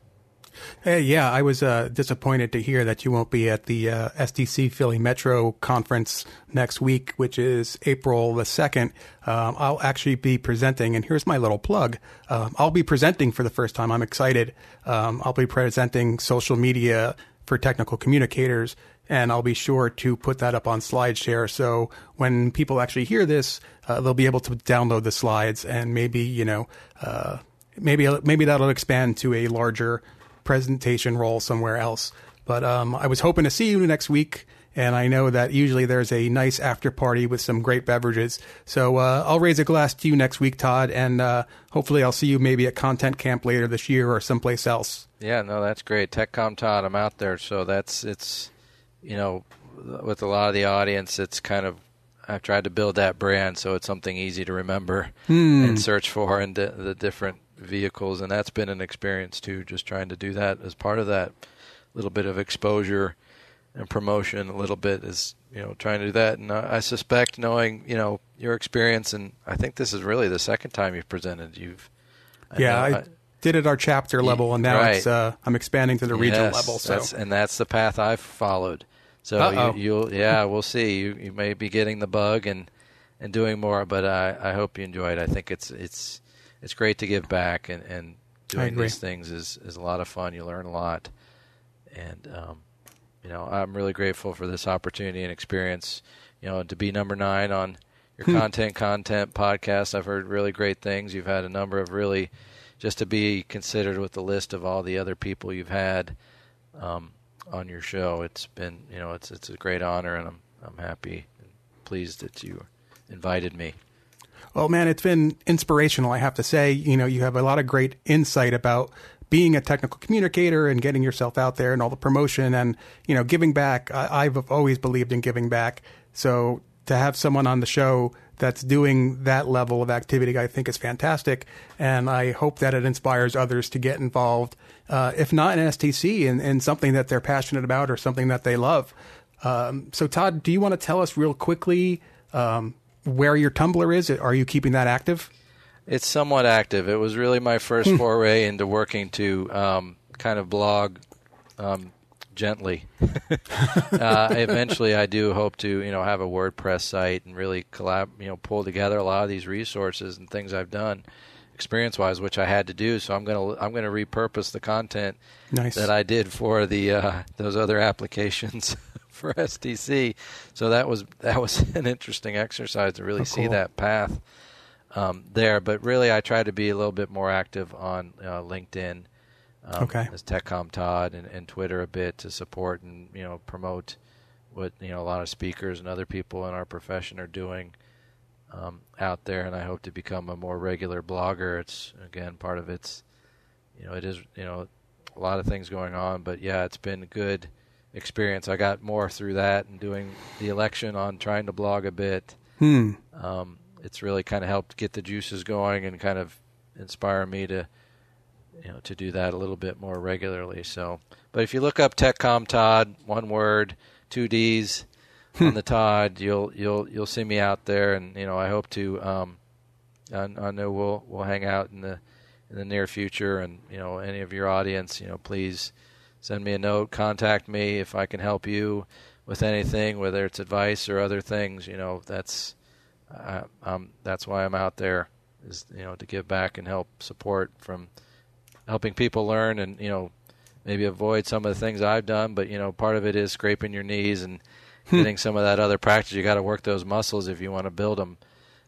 Hey, yeah, I was uh, disappointed to hear that you won't be at the uh, STC Philly Metro conference next week, which is April the 2nd. Um, I'll actually be presenting, and here's my little plug. Um, I'll be presenting for the first time. I'm excited. Um, I'll be presenting social media for technical communicators, and I'll be sure to put that up on SlideShare. So when people actually hear this, uh, they'll be able to download the slides and maybe, you know, uh, maybe maybe that'll expand to a larger presentation role somewhere else. But um, I was hoping to see you next week, and I know that usually there's a nice after party with some great beverages. So uh, I'll raise a glass to you next week, Todd, and uh, hopefully I'll see you maybe at Content Camp later this year or someplace else.
Yeah, no, that's great. TechCom Todd, I'm out there, so that's it's, you know, with a lot of the audience, it's kind of I've tried to build that brand so it's something easy to remember and search for in the, the different vehicles, and that's been an experience too. Just trying to do that as part of that little bit of exposure and promotion. A little bit is you know trying to do that, and I I suspect knowing you know your experience, and I think this is really the second time you've presented. You've
yeah,
know-
I, did it our chapter level, and now it's
right.
uh, I'm expanding to the regional
Yes,
level. So
that's, and that's the path I've followed. So you, you'll, yeah, we'll see. You, you may be getting the bug and, and doing more, but I, I hope you enjoy it. I think it's it's it's great to give back, and, and doing these things is, is a lot of fun. You learn a lot, and um, you know I'm really grateful for this opportunity and experience. You know, to be number nine on your
Hmm.
content content podcast. I've heard really great things. You've had a number of really just to be considered with the list of all the other people you've had um, on your show. It's been, you know, it's it's a great honor, and I'm I'm happy and pleased that you invited me.
Well, man, it's been inspirational, I have to say. You know, you have a lot of great insight about being a technical communicator and getting yourself out there and all the promotion and you know giving back. I, I've always believed in giving back. So to have someone on the show that's doing that level of activity, I think is fantastic, and I hope that it inspires others to get involved. Uh, if not in STC, in, in something that they're passionate about or something that they love. Um, so, Todd, do you want to tell us real quickly um, where your Tumblr is? Are you keeping that active?
It's somewhat active. It was really my first foray into working to um, kind of blog um, gently. uh, eventually, I do hope to you know have a WordPress site and really collab, you know, pull together a lot of these resources and things I've done experience wise, which I had to do. So I'm gonna I'm gonna repurpose the content
nice.
that I did for the uh, those other applications for STC. So that was that was an interesting exercise to really
Oh,
see
cool.
that path um, there. But really, I try to be a little bit more active on uh, LinkedIn. Um,
Okay.
As TechCom Todd and, and Twitter a bit to support and you know promote what you know a lot of speakers and other people in our profession are doing um, out there, and I hope to become a more regular blogger. It's again part of it's, you know, it is you know a lot of things going on, but yeah, it's been good experience. I got more through that and doing the election on trying to blog a bit.
Hmm.
Um, it's really kind of helped get the juices going and kind of inspire me to you know to do that a little bit more regularly. So, but if you look up TechCom Todd, one word, two D's on the Todd, you'll you'll you'll see me out there, and you know I hope to. Um, I, I know we'll we'll hang out in the in the near future, and you know any of your audience, you know please send me a note, contact me if I can help you with anything, whether it's advice or other things. You know that's I, um, that's why I'm out there is you know to give back and help support from helping people learn and you know maybe avoid some of the things I've done. But you know part of it is scraping your knees and getting some of that other practice. You got to work those muscles if you want to build them.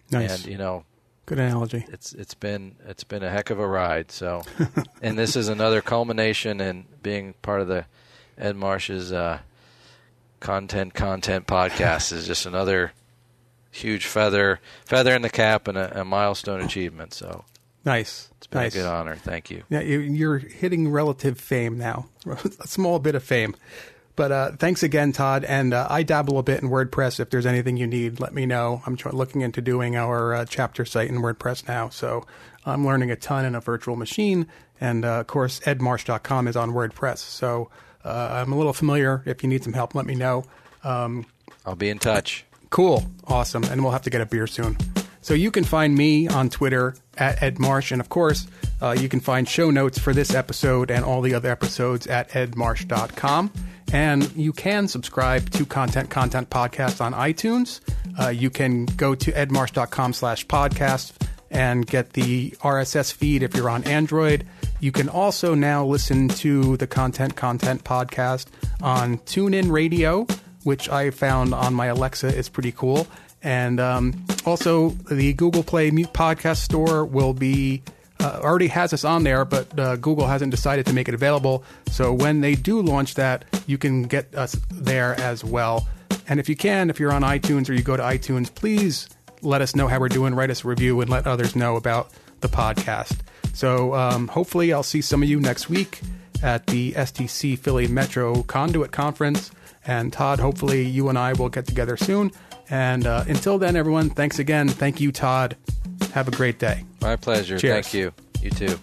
Nice.
And you know
Good analogy.
it's it's been it's been a heck of a ride. So, and this is another culmination in being part of the Ed Marsh's uh, content content podcast is just another huge feather feather in the cap and a, a milestone achievement. So
Nice.
it's been
nice.
a good honor. Thank you.
Yeah, you, you're hitting relative fame now, a small bit of fame. But uh, thanks again, Todd. And uh, I dabble a bit in WordPress. If there's anything you need, let me know. I'm looking into doing our uh, chapter site in WordPress now. So I'm learning a ton in a virtual machine. And uh, of course, edmarsh.com is on WordPress. So uh, I'm a little familiar. If you need some help, let me know. Um,
I'll be in touch.
Cool. Awesome. And we'll have to get a beer soon. So you can find me on Twitter at Ed Marsh. And of course, uh, you can find show notes for this episode and all the other episodes at edmarsh.com. And you can subscribe to Content Content Podcast on iTunes. Uh, you can go to edmarsh.com slash podcast and get the RSS feed if you're on Android. You can also now listen to the Content Content Podcast on TuneIn Radio which I found on my Alexa is pretty cool. And um, also, the Google Play Music Podcast Store will be uh, already has us on there, but uh, Google hasn't decided to make it available. So when they do launch that, you can get us there as well. And if you can, if you're on iTunes or you go to iTunes, please let us know how we're doing. Write us a review and let others know about the podcast. So um, hopefully, I'll see some of you next week at the STC Philly Metro Conduit Conference. And Todd, hopefully you and I will get together soon. And uh, until then, everyone, thanks again. Thank you, Todd. Have a great day.
My pleasure.
Cheers.
Thank you. You too.